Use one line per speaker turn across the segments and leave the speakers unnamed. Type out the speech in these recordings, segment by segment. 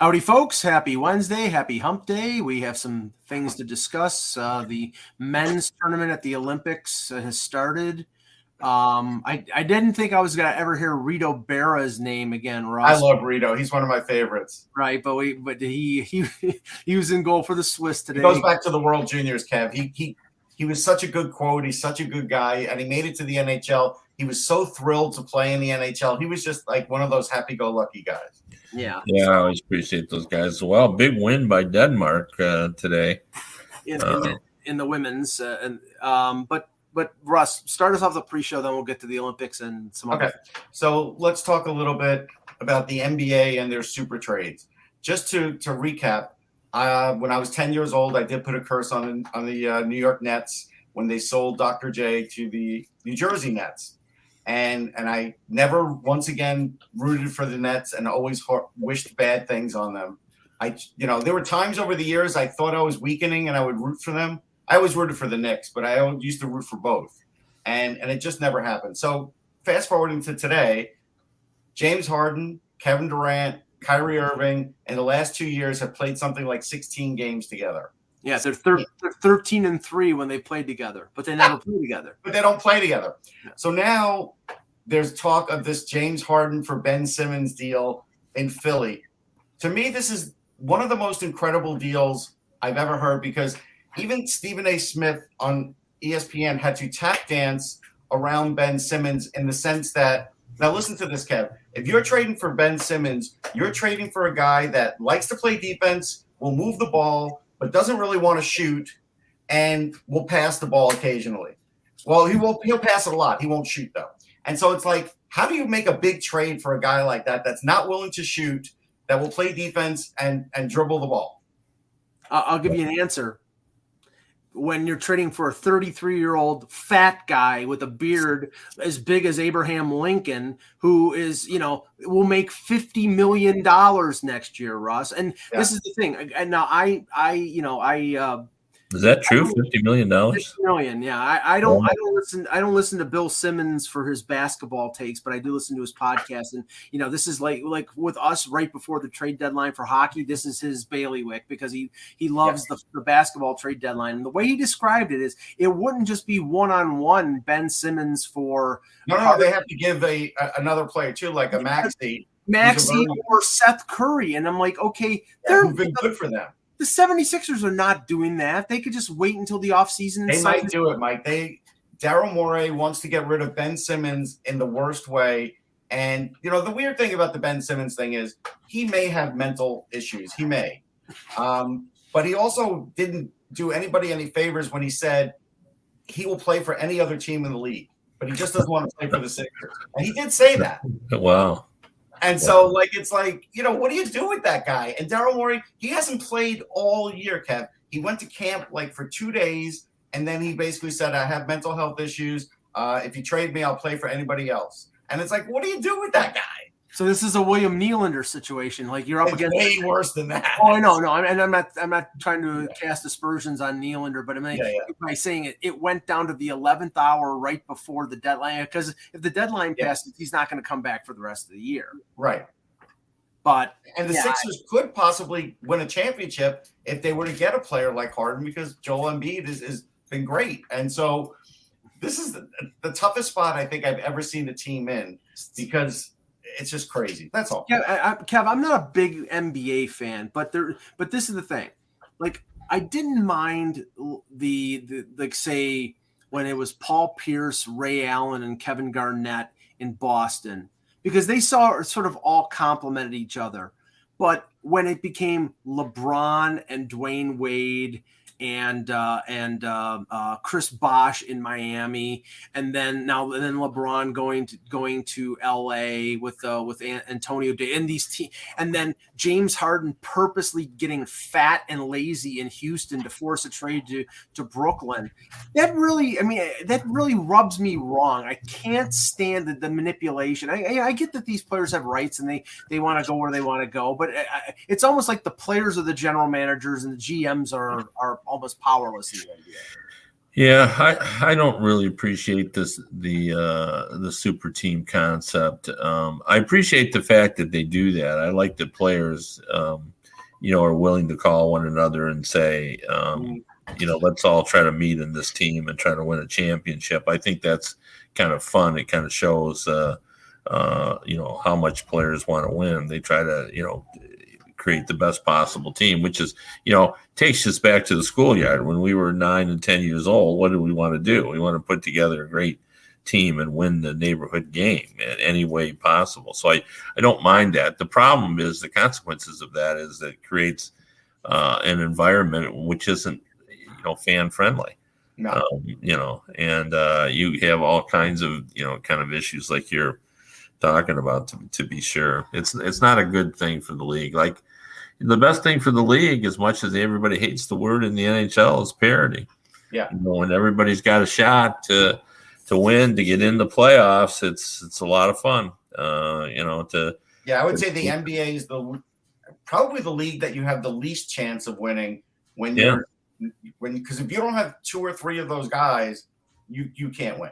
Howdy, folks. Happy Wednesday. Happy hump day. We have some things to discuss. Uh, the men's tournament at the Olympics uh, has started. Um, I, I didn't think I was going to ever hear Reto Berra's name again, Ross.
I love Reto. He's one of my favorites.
Right, but we but he he he was in goal for the Swiss today.
He goes back to the World Juniors, Kev. He he he was such a good quote. He's such a good guy, and he made it to the NHL. He was so thrilled to play in the NHL. He was just like one of those happy-go-lucky guys.
Yeah.
Yeah, I always appreciate those guys as well. Big win by Denmark uh, today.
In, in, the, in the women's, uh, and um, but but Russ, start us off the pre-show, then we'll get to the Olympics and some.
Okay, other- so let's talk a little bit about the NBA and their super trades. Just to to recap, uh, when I was 10 years old, I did put a curse on on the uh, New York Nets when they sold Dr. J to the New Jersey Nets and and I never once again rooted for the Nets and always wished bad things on them. I you know there were times over the years I thought I was weakening and I would root for them. I always rooted for the Knicks, but I used to root for both, and and it just never happened. So fast forwarding to today, James Harden, Kevin Durant, Kyrie Irving, in the last two years have played something like 16 games together.
Yeah, they're, thir- they're 13 and 3 when they played together, but they never play together.
But they don't play together. So now there's talk of this James Harden for Ben Simmons deal in Philly. To me, this is one of the most incredible deals I've ever heard because even Stephen A. Smith on ESPN had to tap dance around Ben Simmons in the sense that now listen to this, Kev. If you're trading for Ben Simmons, you're trading for a guy that likes to play defense, will move the ball, but doesn't really want to shoot and will pass the ball occasionally. Well, he will he'll pass it a lot. He won't shoot though. And so it's like, how do you make a big trade for a guy like that that's not willing to shoot, that will play defense and and dribble the ball?
I'll give you an answer. When you're trading for a 33 year old fat guy with a beard as big as Abraham Lincoln, who is, you know, will make $50 million next year, Russ. And yeah. this is the thing. And now I, I, you know, I, uh,
is that true? Fifty million dollars.
Million, yeah. I, I, don't. I don't listen. I don't listen to Bill Simmons for his basketball takes, but I do listen to his podcast. And you know, this is like like with us right before the trade deadline for hockey. This is his bailiwick because he he loves the, the basketball trade deadline. And the way he described it is, it wouldn't just be one on one Ben Simmons for.
No, no, they have to give a, a another player too, like a Maxey.
Maxey or Seth Curry, and I'm like, okay,
they're been good for them
the 76ers are not doing that. They could just wait until the offseason.
They might do it, Mike. They Daryl Morey wants to get rid of Ben Simmons in the worst way. And you know, the weird thing about the Ben Simmons thing is he may have mental issues. He may. Um, but he also didn't do anybody any favors when he said he will play for any other team in the league, but he just doesn't want to play for the Sixers. And he did say that.
Wow.
And so, like, it's like, you know, what do you do with that guy? And Daryl Morey, he hasn't played all year, Kev. He went to camp like for two days, and then he basically said, I have mental health issues. Uh, if you trade me, I'll play for anybody else. And it's like, what do you do with that guy?
So this is a William Nylander situation. Like you're up
it's
against
way worse than that.
Oh, I know, no, and I'm not, I'm not trying to cast aspersions on Nylander, but I mean, yeah, yeah. by saying it, it went down to the 11th hour right before the deadline. Because if the deadline yeah. passes, he's not going to come back for the rest of the year.
Right.
But
and the Sixers I, could possibly win a championship if they were to get a player like Harden, because Joel Embiid is has been great, and so this is the, the toughest spot I think I've ever seen the team in because it's just crazy. That's all.
Yeah, I, I, Kev, I'm not a big NBA fan, but there, but this is the thing. Like, I didn't mind the, the like say when it was Paul Pierce, Ray Allen, and Kevin Garnett in Boston because they saw sort of all complemented each other. But when it became LeBron and Dwyane Wade and uh, and uh, uh, Chris Bosh in Miami, and then now and then LeBron going to going to L.A. with uh, with Anthony Davis and these te- and then James Harden purposely getting fat and lazy in Houston to force a trade to to Brooklyn. That really, I mean, that really rubs me wrong. I can't stand the, the manipulation. I, I, I, get that these players have rights and they they want to go where they want to go, but uh, it's almost like the players are the general managers and the GMs are are almost powerless in the NBA.
Yeah, I, I don't really appreciate this the uh, the super team concept. Um, I appreciate the fact that they do that. I like that players, um, you know, are willing to call one another and say, um, you know, let's all try to meet in this team and try to win a championship. I think that's kind of fun. It kind of shows, uh, uh, you know, how much players want to win. They try to, you know, create the best possible team, which is, you know, takes us back to the schoolyard. When we were nine and 10 years old, what did we want to do? We want to put together a great team and win the neighborhood game in any way possible. So I, I don't mind that. The problem is the consequences of that is that it creates uh, an environment which isn't, you know, fan friendly. No. Um, you know, and uh, you have all kinds of, you know, kind of issues like you're talking about to, to be sure. It's it's not a good thing for the league. Like the best thing for the league, as much as everybody hates the word in the NHL, is parity.
Yeah,
you know, when everybody's got a shot to to win to get in the playoffs, it's it's a lot of fun. Uh, you know, to
yeah, I would say the NBA is the probably the league that you have the least chance of winning when you're when because if you don't have two or three of those guys, you you can't win.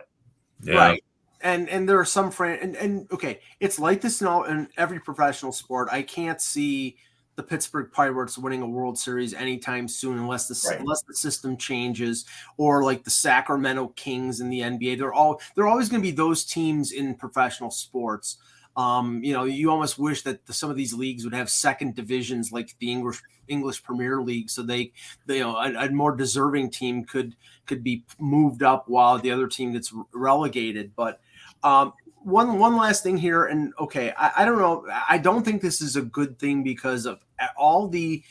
Yeah. Right and and there are some friend and, and okay it's like this in all in every professional sport i can't see the Pittsburgh Pirates winning a World Series anytime soon unless the right. unless the system changes or like the Sacramento Kings in the NBA. They're all they're always going to be those teams in professional sports. Um, you know, you almost wish that the, some of these leagues would have second divisions like the English English Premier League, so they, they you know, a, a more deserving team could could be moved up while the other team gets relegated. But um, one one last thing here, and okay, I, I don't know. I don't think this is a good thing because of all the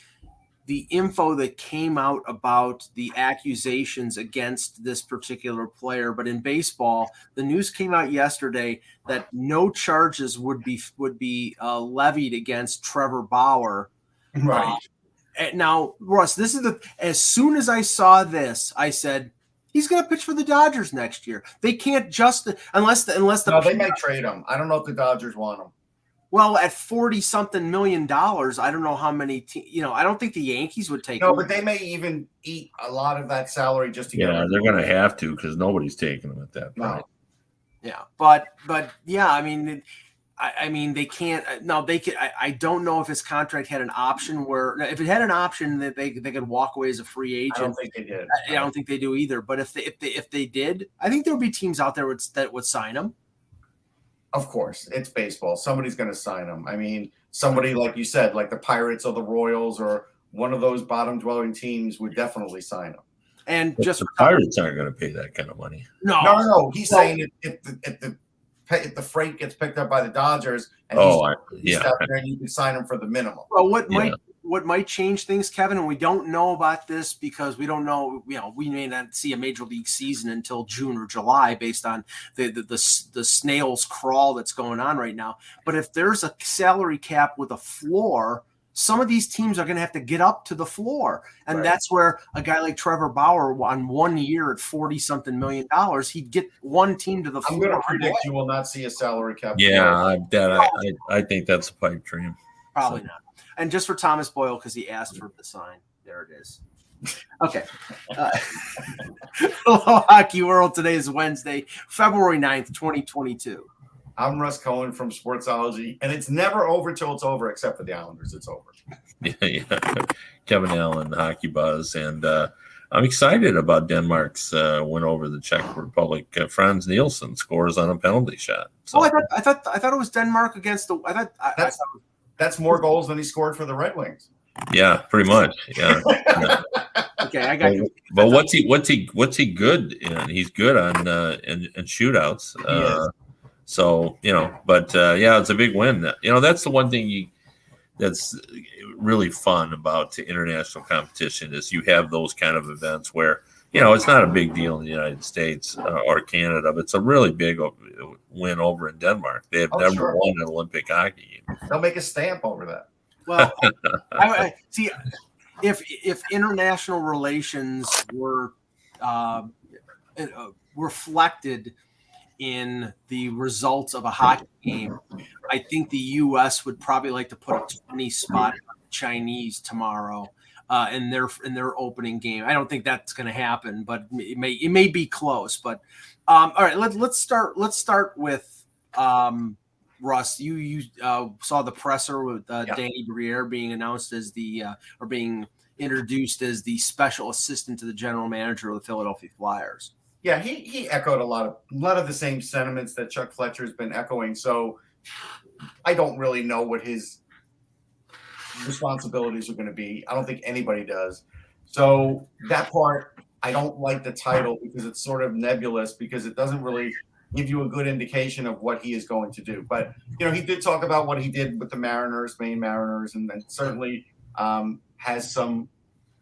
the info that came out about the accusations against this particular player but in baseball the news came out yesterday that no charges would be would be uh, levied against trevor bauer
right
uh, now russ this is the as soon as i saw this i said He's going to pitch for the Dodgers next year. They can't just unless the unless the
no, they may trade him. I don't know if the Dodgers want him.
Well, at forty something million dollars, I don't know how many. Te- you know, I don't think the Yankees would take.
No,
him.
but they may even eat a lot of that salary just to.
Yeah, they're going to have to because nobody's taking them at that point. No.
Yeah, but but yeah, I mean, I, I, mean, they can't. Uh, no, they could. I, I, don't know if his contract had an option where, if it had an option that they they could walk away as a free agent. I
don't think they did.
I, I don't think they do either. But if they if they if they did, I think there would be teams out there would, that would sign him.
Of course, it's baseball. Somebody's going to sign him. I mean, somebody like you said, like the Pirates or the Royals or one of those bottom dwelling teams would definitely sign him.
And but just
the Pirates aren't going to pay that kind of money.
No, no, no. He's well, saying if, if the, if the if the freight gets picked up by the Dodgers and
oh, I, yeah,
there and you can sign him for the minimum.
Well, what yeah. might what might change things, Kevin, and we don't know about this because we don't know. You know, we may not see a major league season until June or July, based on the the, the, the snail's crawl that's going on right now. But if there's a salary cap with a floor some of these teams are going to have to get up to the floor. And right. that's where a guy like Trevor Bauer on one year at 40 something million dollars, he'd get one team to the
I'm
floor.
I'm going to predict you will not see a salary cap.
Yeah, I, that, I, I, I, think that's a pipe dream.
Probably so. not. And just for Thomas Boyle, because he asked for the sign. There it is. Okay. Uh, Hello, Hockey World. Today is Wednesday, February 9th, 2022.
I'm Russ Cohen from Sportsology, and it's never over till it's over, except for the Islanders. It's over.
Yeah, yeah. Kevin Allen, Hockey Buzz, and uh, I'm excited about Denmark's uh, win over the Czech Republic. Uh, Frans Nielsen scores on a penalty shot.
So. Oh, I thought, I thought I thought it was Denmark against the. I thought I,
that's,
I thought,
that's more goals than he scored for the Red Wings.
Yeah, pretty much. Yeah. yeah.
okay, I got you.
But what's he? What's he? What's he good in? He's good on uh, in, in shootouts. Uh, so you know, but uh, yeah, it's a big win. You know, that's the one thing you that's really fun about international competition is you have those kind of events where you know it's not a big deal in the United States uh, or Canada, but it's a really big win over in Denmark. They have oh, never sure. won an Olympic hockey
game. They'll make a stamp over that.
Well, I, I, see if if international relations were uh, uh reflected in the results of a hockey game, I think the U.S. would probably like to put a 20 spot on the Chinese tomorrow. uh, in their in their opening game. I don't think that's going to happen, but it may it may be close. But um, all right, let's let's start let's start with um, Russ. You you uh, saw the presser with uh, yeah. Danny Briere being announced as the uh, or being introduced as the special assistant to the general manager of the Philadelphia Flyers.
Yeah, he he echoed a lot of a lot of the same sentiments that Chuck Fletcher's been echoing. So I don't really know what his responsibilities are going to be. I don't think anybody does. So that part, I don't like the title because it's sort of nebulous because it doesn't really give you a good indication of what he is going to do. But you know, he did talk about what he did with the Mariners, Maine Mariners, and, then certainly um, has some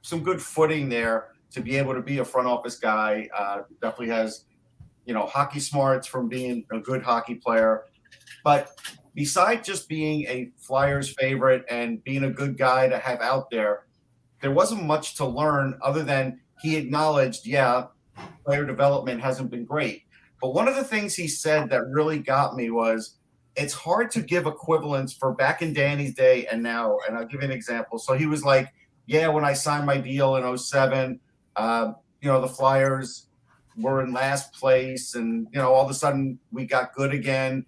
some good footing there to be able to be a front office guy. Uh, definitely has you know hockey smarts from being a good hockey player. But besides just being a Flyers favorite and being a good guy to have out there, there wasn't much to learn other than he acknowledged, yeah, player development hasn't been great. But one of the things he said that really got me was it's hard to give equivalents for back in Danny's day and now. And I'll give you an example. So he was like, yeah, when I signed my deal in 07, uh, you know, the Flyers were in last place and, you know, all of a sudden we got good again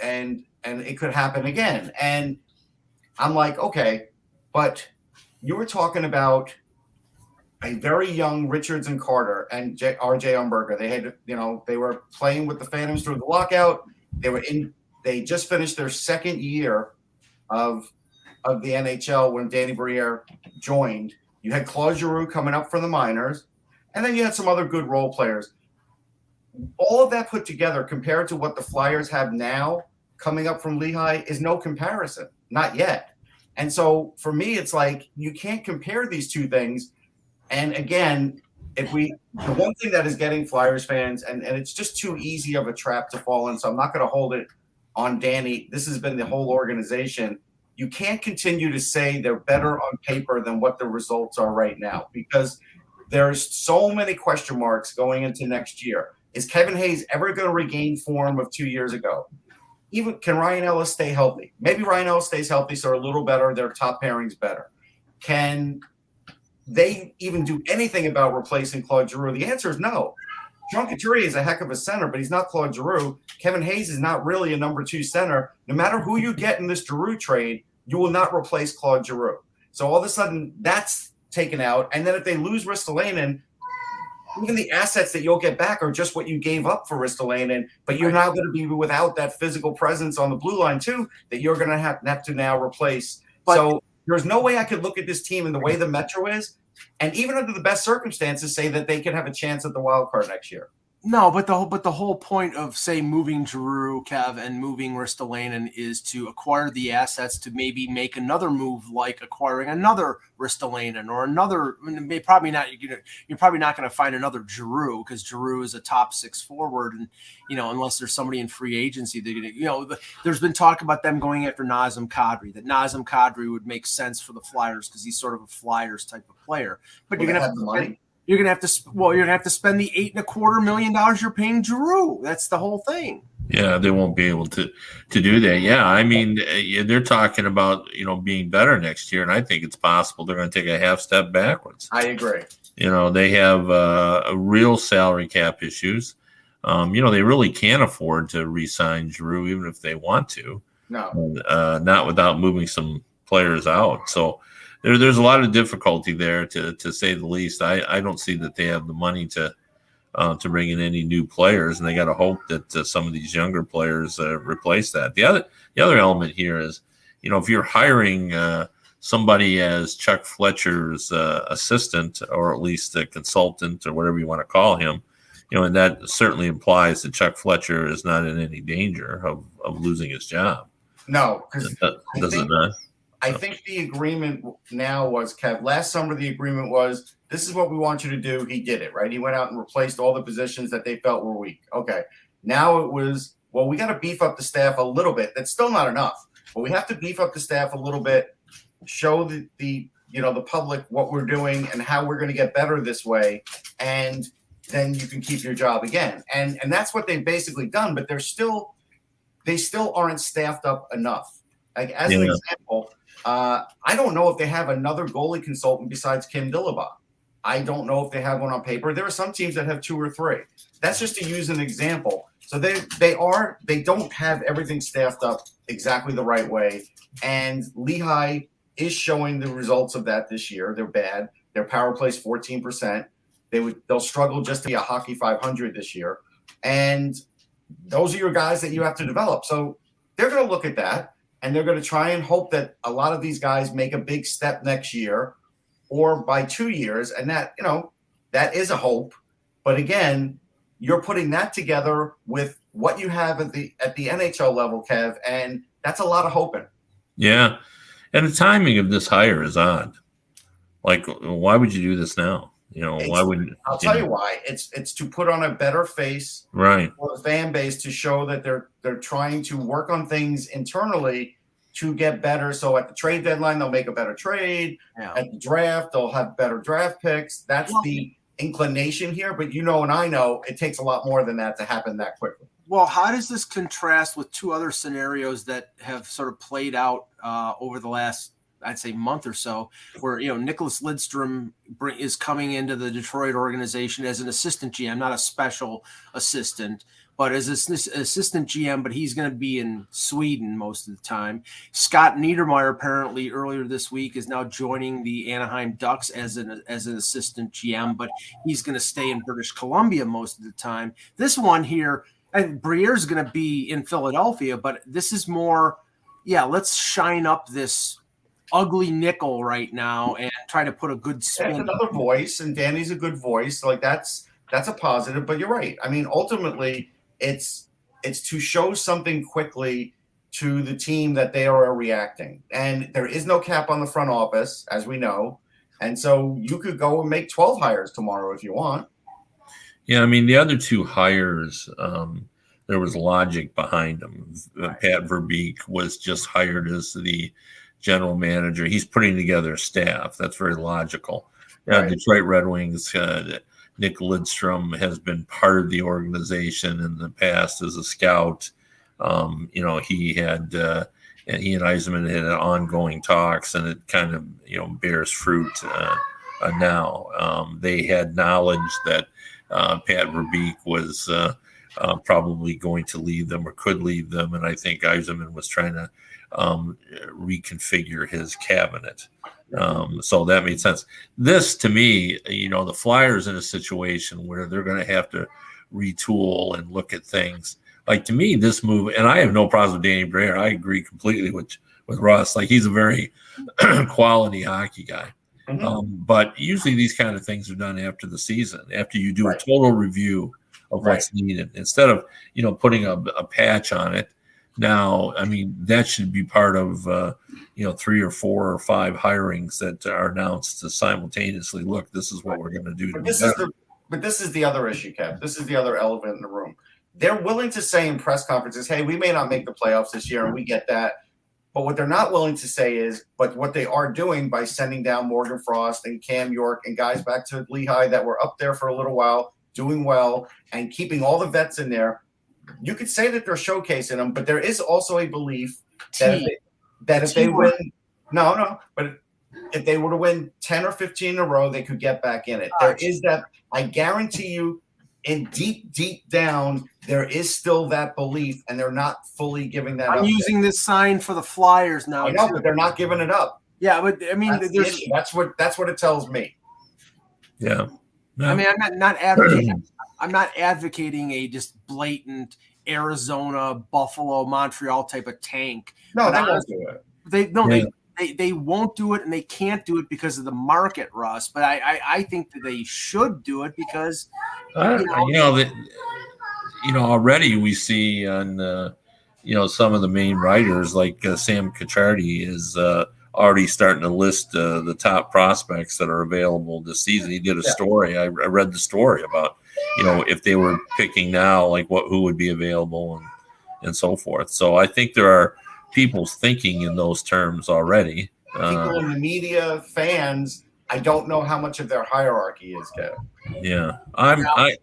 and and it could happen again. And I'm like, okay, but you were talking about a very young Richards and Carter and J- RJ Umberger. They had, you know, they were playing with the Phantoms through the lockout. They were in. They just finished their second year of of the NHL when Danny Briere joined. You had Claude Giroux coming up from the minors, and then you had some other good role players. All of that put together, compared to what the Flyers have now coming up from Lehigh, is no comparison. Not yet. And so for me, it's like you can't compare these two things and again, if we the one thing that is getting Flyers fans, and, and it's just too easy of a trap to fall in, so I'm not going to hold it on Danny. This has been the whole organization. You can't continue to say they're better on paper than what the results are right now because there's so many question marks going into next year. Is Kevin Hayes ever going to regain form of two years ago? Even can Ryan Ellis stay healthy? Maybe Ryan Ellis stays healthy, so a little better. Their top pairing's better. Can they even do anything about replacing Claude Giroux? The answer is no. Sean Couturier is a heck of a center, but he's not Claude Giroux. Kevin Hayes is not really a number two center. No matter who you get in this Giroux trade, you will not replace Claude Giroux. So all of a sudden, that's taken out. And then if they lose Ristolainen, even the assets that you'll get back are just what you gave up for Ristolainen, but you're now going to be without that physical presence on the blue line too that you're going to have, have to now replace. But, so there's no way I could look at this team in the way the Metro is, and even under the best circumstances, say that they could have a chance at the wild card next year.
No, but the whole but the whole point of say moving Giroux, Kev, and moving Ristolainen is to acquire the assets to maybe make another move like acquiring another Ristolainen or another. May probably not. You're, you're probably not going to find another Giroux because Giroux is a top six forward, and you know unless there's somebody in free agency, they're gonna. You know, there's been talk about them going after Nazem Kadri. That Nazem Kadri would make sense for the Flyers because he's sort of a Flyers type of player. But well, you're gonna have, have the money you're gonna have to well, you're gonna have to spend the eight and a quarter million dollars you're paying Giroux. That's the whole thing.
Yeah, they won't be able to to do that. Yeah, I mean, eh, they're talking about you know being better next year, and I think it's possible they're going to take a half step backwards.
I agree.
You know, they have uh, real salary cap issues. Um, you know, they really can't afford to re-sign Giroux even if they want to.
No,
uh, not without moving some players out. So there, there's a lot of difficulty there to to say the least. I, I don't see that they have the money to uh, to bring in any new players, and they got to hope that uh, some of these younger players uh, replace that. The other the other element here is, you know, if you're hiring uh, somebody as Chuck Fletcher's uh, assistant or at least a consultant or whatever you want to call him, you know, and that certainly implies that Chuck Fletcher is not in any danger of, of losing his job.
No, because
does it not?
I think the agreement now was Kev. Last summer, the agreement was this is what we want you to do. He did it, right? He went out and replaced all the positions that they felt were weak. Okay. Now it was, well, we got to beef up the staff a little bit. That's still not enough, but we have to beef up the staff a little bit, show the, the you know, the public what we're doing and how we're going to get better this way. And then you can keep your job again. And and that's what they've basically done, but they're still they still aren't staffed up enough. Like as yeah. an example, Uh, I don't know if they have another goalie consultant besides Kim Dillabaugh. I don't know if they have one on paper. There are some teams that have two or three. That's just to use an example. So they they are they don't have everything staffed up exactly the right way, and Lehigh is showing the results of that this year. They're bad. Their power plays fourteen percent. They would they'll struggle just to be a hockey five hundred this year, and those are your guys that you have to develop. So they're going to look at that and they're going to try and hope that a lot of these guys make a big step next year or by two years. And that, you know, that is a hope. But again, you're putting that together with what you have at the at the NHL level, Kev, and that's a lot of hoping.
Yeah. And the timing of this hire is odd. Like, why would you do this now? You know,
It's-
why would
I'll tell you why. It's it's to put on a better face
Right.
for the fan base to show that they're they're trying to work on things internally to get better. So at the trade deadline, they'll make a better trade.
Yeah.
At the draft, they'll have better draft picks. That's
Well-
the inclination here. But you know, and I know it takes a lot more than that to happen that quickly.
Well, how does this contrast with two other scenarios that have sort of played out uh, over the last, I'd say, month or so, where you know Nicholas Lidstrom is coming into the Detroit organization as an assistant GM, not a special assistant, but as an assistant GM. But he's going to be in Sweden most of the time. Scott Niedermayer apparently earlier this week is now joining the Anaheim Ducks as an as an assistant GM, but he's going to stay in British Columbia most of the time. This one here and Briere's going to be in Philadelphia, but this is more, yeah, let's shine up this ugly nickel right now and try to put a good
That's
spin.
another voice, and Danny's a good voice. Like that's that's a positive. But you're right. I mean, ultimately, it's it's to show something quickly to the team that they are reacting. And there is no cap on the front office, as we know. And so you could go and make 12 hires tomorrow if you want.
Yeah, I mean the other two hires, um, there was logic behind them. Uh, Pat Verbeek was just hired as the general manager. He's putting together a staff. That's very logical. Uh, Detroit Red Wings. Uh, Nick Lidstrom has been part of the organization in the past as a scout. Um, you know, he had uh, and he and Yzerman had ongoing talks, and it kind of you know bears fruit uh, uh, now. Um, they had knowledge that uh, Pat Verbeek was uh, uh, probably going to leave them or could leave them, and I think Yzerman was trying to um, reconfigure his cabinet. Um, so that made sense. This, to me, you know, the Flyers in a situation where they're going to have to retool and look at things. Like to me, this move, and I have no problems with Danny Briere. I agree completely with with Russ. Like he's a very quality hockey guy.
Mhm.
Um, but usually these kind of things are done after the season, after you do
Right.
a total review of what's needed, instead of you know putting a, a patch on it. Now, I mean that should be part of uh, you know three or four or five hirings that are announced to simultaneously. Look, this is what we're going to do.
But this is the but this is the other issue, Kev. This is the other elephant in the room. They're willing to say in press conferences, "Hey, we may not make the playoffs this year, and we get that." But what they're not willing to say is, but what they are doing by sending down Morgan Frost and Cam York and guys back to Lehigh that were up there for a little while, doing well, and keeping all the vets in there. You could say that they're showcasing them, but there is also a belief that if they, that if they win, no, no, but if they were to win 10 or 15 in a row, they could get back in it. There is that, I guarantee you, in deep, deep down, there is still that belief, and they're not fully giving that
I'm
up.
using this sign for the Flyers now.
I know,
too.
but they're not giving it up.
Yeah, but I mean,
That's,
there's.
that's what that's what it tells me.
yeah.
I mean, I'm not not advocating. I'm not advocating a just blatant Arizona, Buffalo, Montreal type of tank.
No,
But
they won't do it.
They no,
Yeah.
they, they they won't do it, and they can't do it because of the market, Russ. But I I, I think that they should do it because
I don't know, you know that you know already we see on uh, you know some of the main writers like uh, Sam Carchidi is uh, already starting to list uh, the top prospects that are available this season. He did a
Yeah.
story. I, I read the story about you know if they were picking now, like what who would be available and and so forth. So I think there are people thinking in those terms already.
People
Uh,
in the media, fans, I don't know how much of their hierarchy is, Kev.
Yeah, I'm. I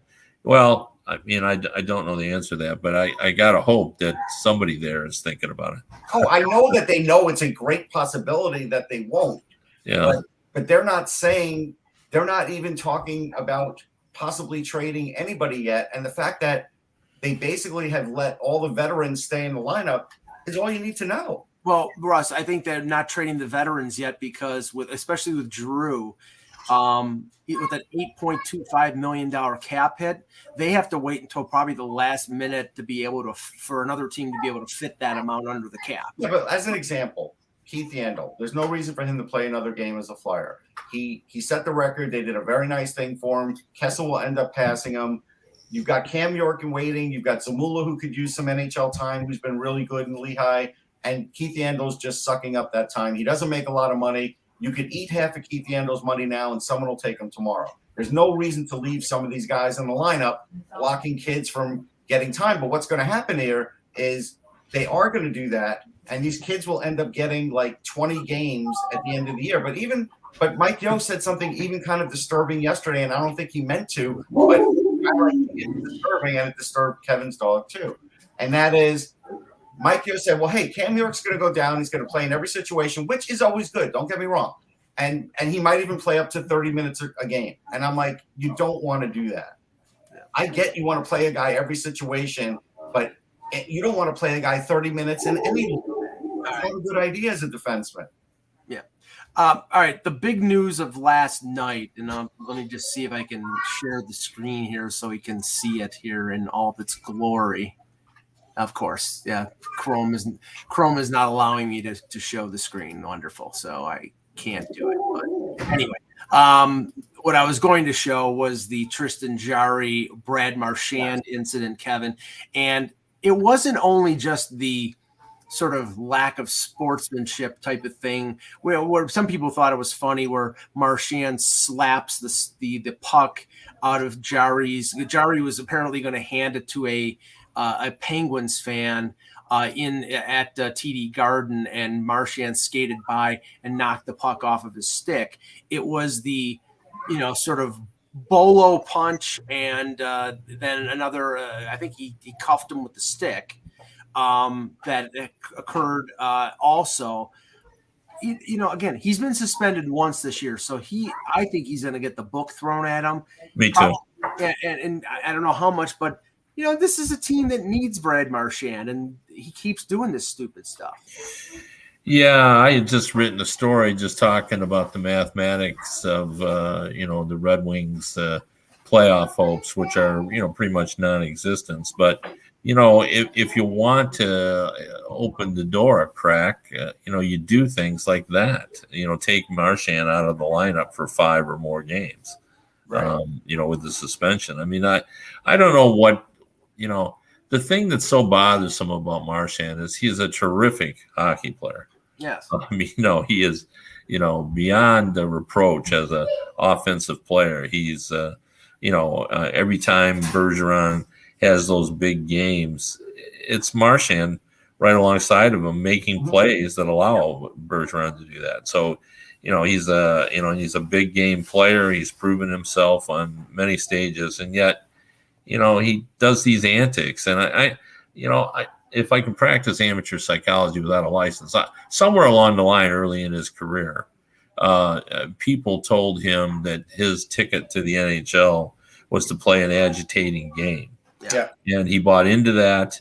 well, I mean, I, I don't know the answer to that, but I, I got to hope that somebody there is thinking about it.
Oh, I know that they know it's a great possibility that they won't.
Yeah.
But, but they're not saying, they're not even talking about possibly trading anybody yet. And the fact that they basically have let all the veterans stay in the lineup is all you need to know.
Well, Russ, I think they're not trading the veterans yet because with especially with Drew, um, with an eight point two five million dollar cap hit, they have to wait until probably the last minute to be able to for another team to be able to fit that amount under the cap.
Yeah, but as an example, Keith Yandle. there's no reason for him to play another game as a flyer. He he set the record. They did a very nice thing for him. Kessel will end up passing him. You've got Cam York in waiting. You've got Zamula who could use some NHL time, who's been really good in Lehigh. And Keith Yandle's just sucking up that time. He doesn't make a lot of money. You could eat half of Keith Yandle's money now, and someone will take him tomorrow. There's no reason to leave some of these guys in the lineup, blocking kids from getting time. But what's going to happen here is they are going to do that, and these kids will end up getting like 20 games at the end of the year. But even but Mike Yeo said something even kind of disturbing yesterday, and I don't think he meant to, but it's disturbing, and it disturbed Kevin's dog too. And that is Mike Yeo said, "Well, hey, Cam York's going to go down. He's going to play in every situation, which is always good. Don't get me wrong, and and he might even play up to 30 minutes a game. And I'm like, you don't want to do that. I get you want to play a guy every situation, but eh, you don't want to play a guy 30 minutes in any. Not a good idea as a defenseman.
Yeah. Um, all right. The big news of last night, and um, let me just see if I can share the screen here so we can see it here in all of its glory. Of course, yeah. Chrome is Chrome is not allowing me to, to show the screen. Wonderful, so I can't do it. But anyway, um, what I was going to show was the Tristan Jarry Brad Marchand incident, Kevin, and it wasn't only just the sort of lack of sportsmanship type of thing where, where some people thought it was funny where Marchand slaps the the, the puck out of Jarry's Jarry was apparently going to hand it to a uh, a Penguins fan uh, in at uh, TD Garden, and Marchand skated by and knocked the puck off of his stick. It was the, you know, sort of bolo punch, and uh, then another. Uh, I think he, he cuffed him with the stick. Um, that occurred uh, also. You, you know, again, he's been suspended once this year, so he. I think he's going to get the book thrown at him.
Me too.
and, and, and I don't know how much, but you know, this is a team that needs Brad Marchand, and he keeps doing this stupid stuff.
Yeah, I had just written a story just talking about the mathematics of uh, you know the Red Wings uh, playoff hopes, which are you know pretty much non-existent. But you know, if, if you want to open the door a crack, uh, you know, you do things like that. You know, take Marchand out of the lineup for five or more games. Right. Um, you know, with the suspension. I mean, I I don't know what you know, the thing that's so bothersome about Marchand is he's a terrific hockey player.
Yes.
I mean, no, he is, you know, beyond the reproach as a offensive player. He's, uh, you know, uh, every time Bergeron has those big games, it's Marchand right alongside of him making mm-hmm. plays that allow Bergeron to do that. So, you know, he's a, you know, he's a big game player. He's proven himself on many stages, and yet you know, he does these antics. And I, I you know, I, if I can practice amateur psychology without a license, I, somewhere along the line early in his career, uh, people told him that his ticket to the NHL was to play an agitating game.
Yeah.
And he bought into that.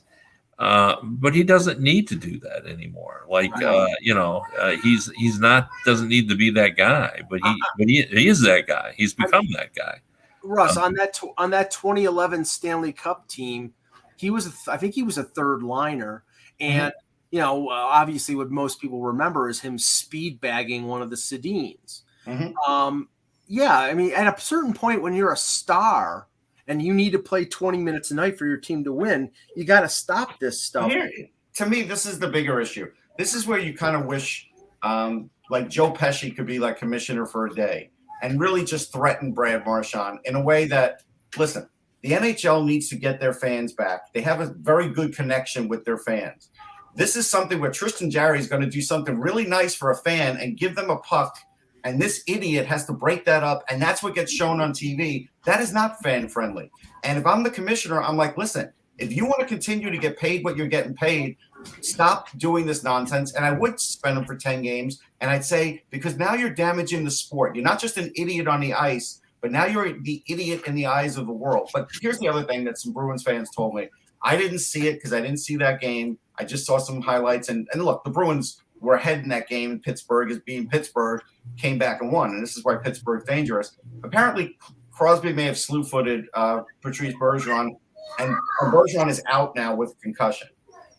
Uh, but he doesn't need to do that anymore. Like uh, you know, uh, he's he's not doesn't need to be that guy, but he but he, he is that guy. He's become that guy.
Russ on that on that 2011 Stanley Cup team, he was th- I think he was a third liner, and mm-hmm. you know uh, obviously what most people remember is him speed bagging one of the Sedins. Mm-hmm. Um, yeah, I mean at a certain point when you're a star and you need to play 20 minutes a night for your team to win, you got to stop this stuff. Here,
to me, this is the bigger issue. This is where you kind of wish, um, like Joe Pesci could be like commissioner for a day and really just threaten Brad Marchand in a way that, listen, the NHL needs to get their fans back. They have a very good connection with their fans. This is something where Tristan Jarry is going to do something really nice for a fan and give them a puck and this idiot has to break that up, and that's what gets shown on TV. That is not fan friendly. And if I'm the commissioner, I'm like, listen, if you want to continue to get paid what you're getting paid, stop doing this nonsense. And I would suspend them for 10 games. And I'd say, because now you're damaging the sport. You're not just an idiot on the ice, but now you're the idiot in the eyes of the world. But here's the other thing that some Bruins fans told me. I didn't see it because I didn't see that game. I just saw some highlights. And, and look, the Bruins were ahead in that game. Pittsburgh is being Pittsburgh, came back and won. And this is why Pittsburgh's dangerous. Apparently, Crosby may have slew footed uh, Patrice Bergeron, and Bergeron is out now with concussion.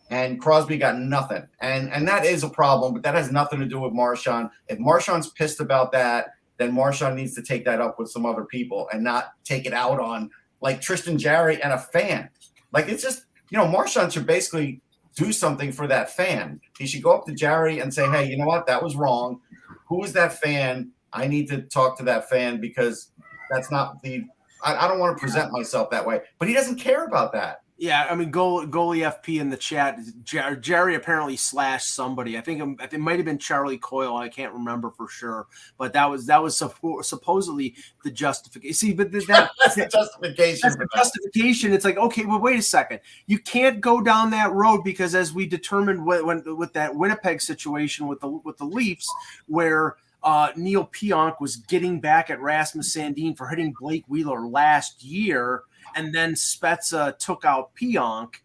And Crosby got nothing. And and that is a problem, but that has nothing to do with Marchand. If Marchand's pissed about that, then Marchand needs to take that up with some other people and not take it out on like Tristan Jarry and a fan. Like it's just, you know, Marchand should basically do something for that fan. He should go up to Jarry and say, Hey, you know what? That was wrong. Who is that fan? I need to talk to that fan because that's not the I, I don't want to present myself that way. But he doesn't care about that.
Yeah, I mean, goal, goalie FP in the chat. Jarry apparently slashed somebody. I think it might have been Charlie Coyle. I can't remember for sure, but that was that was supposedly the justification. See, but that,
that's the justification.
That's the justification. It's like okay, well, wait a second. You can't go down that road because, as we determined when, when with that Winnipeg situation with the with the Leafs, where uh, Neal Pionk was getting back at Rasmus Sandin for hitting Blake Wheeler last year and then Spezza took out Pionk,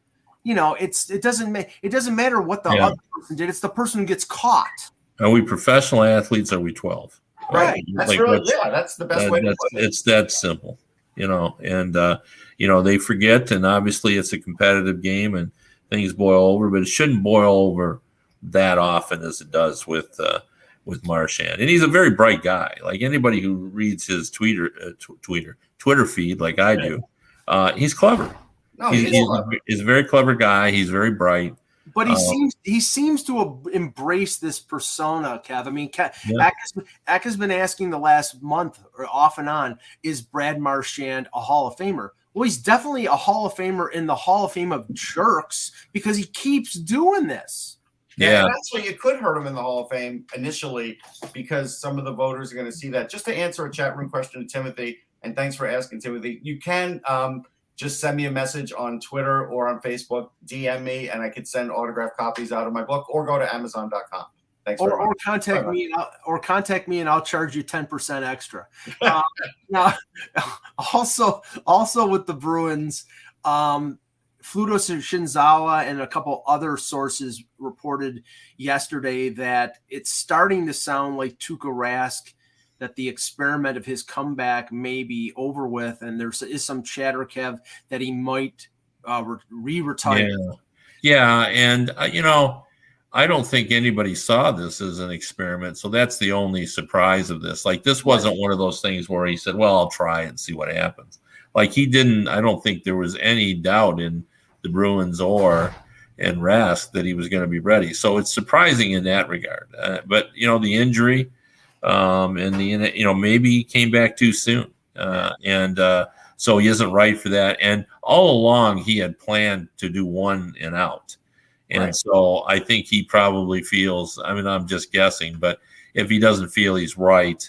you know, it's it doesn't make it doesn't matter what the yeah. other person did. It's the person who gets caught.
Are we professional athletes? Are we twelve?
Right. That's like, really that's, yeah. That's the best that, way. To put
it. It's that simple, you know. And uh, you know they forget, and obviously it's a competitive game, and things boil over, but it shouldn't boil over that often as it does with. Uh, with Marchand, and he's a very bright guy. Like anybody who reads his Twitter, uh, t- Twitter, Twitter feed, like I do, uh, he's clever. No, he's, he's, clever. he's, a very clever guy. He's very bright.
But he uh, seems he seems to embrace this persona, Kev. I mean, Kev, yeah. Eck, has, Eck has been asking the last month or off and on, is Brad Marchand a Hall of Famer? Well, he's definitely a Hall of Famer in the Hall of Fame of jerks because he keeps doing this.
Yeah,
that's why you could hurt him in the Hall of Fame initially because some of the voters are going to see that. Just to answer a chat room question to Timothy, and thanks for asking, Timothy. You can um, just send me a message on Twitter or on Facebook, DM me, and I could send autographed copies out of my book, or go to Amazon.com. Thanks.
Or, or contact me, and I'll, or contact me, and I'll charge you ten percent extra. Uh, now, also, also with the Bruins, um, Fluto Shinzawa and a couple other sources reported yesterday that it's starting to sound like Tuukka Rask that the experiment of his comeback may be over with, and there is some chatter, Kev, that he might uh, re-retire.
Yeah, yeah and uh, you know, I don't think anybody saw this as an experiment, so that's the only surprise of this. Like, this wasn't one of those things where he said, "Well, I'll try and see what happens." Like he didn't. I don't think there was any doubt in the Bruins or and Rask that he was going to be ready. So it's surprising in that regard. Uh, but you know, the injury um, and the you know maybe he came back too soon, uh, and uh, so he isn't right for that. And all along he had planned to do one and out, and right. so I think he probably feels. I mean, I'm just guessing, but if he doesn't feel he's right,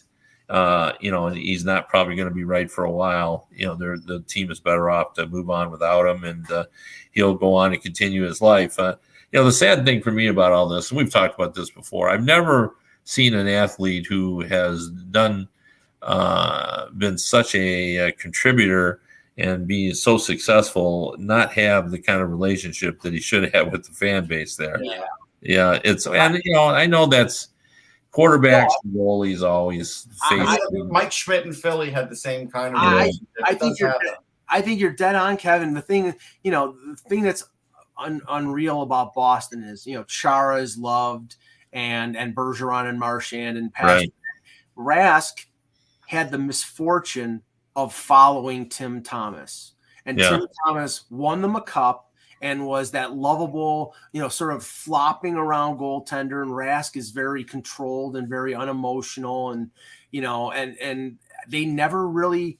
uh, you know, he's not probably going to be right for a while. You know, the team is better off to move on without him, and uh, he'll go on and continue his life. Uh, you know, the sad thing for me about all this, and we've talked about this before, I've never seen an athlete who has done uh, been such a, a, contributor and be so successful not have the kind of relationship that he should have with the fan base there. Yeah, yeah it's and you know I know that's quarterbacks and goalies always face.
Mike Schmidt and Philly had the same kind of.
I, I think you're. Dead, I think you're dead on, Kevin. The thing, you know, the thing that's un, unreal about Boston is, you know, Chara is loved and and Bergeron and Marchand and Patrick. Right. Rask had the misfortune of following Tim Thomas, and yeah. Tim Thomas won them a cup and was that lovable, you know, sort of flopping around goaltender. And Rask is very controlled and very unemotional, and you know, and and they never really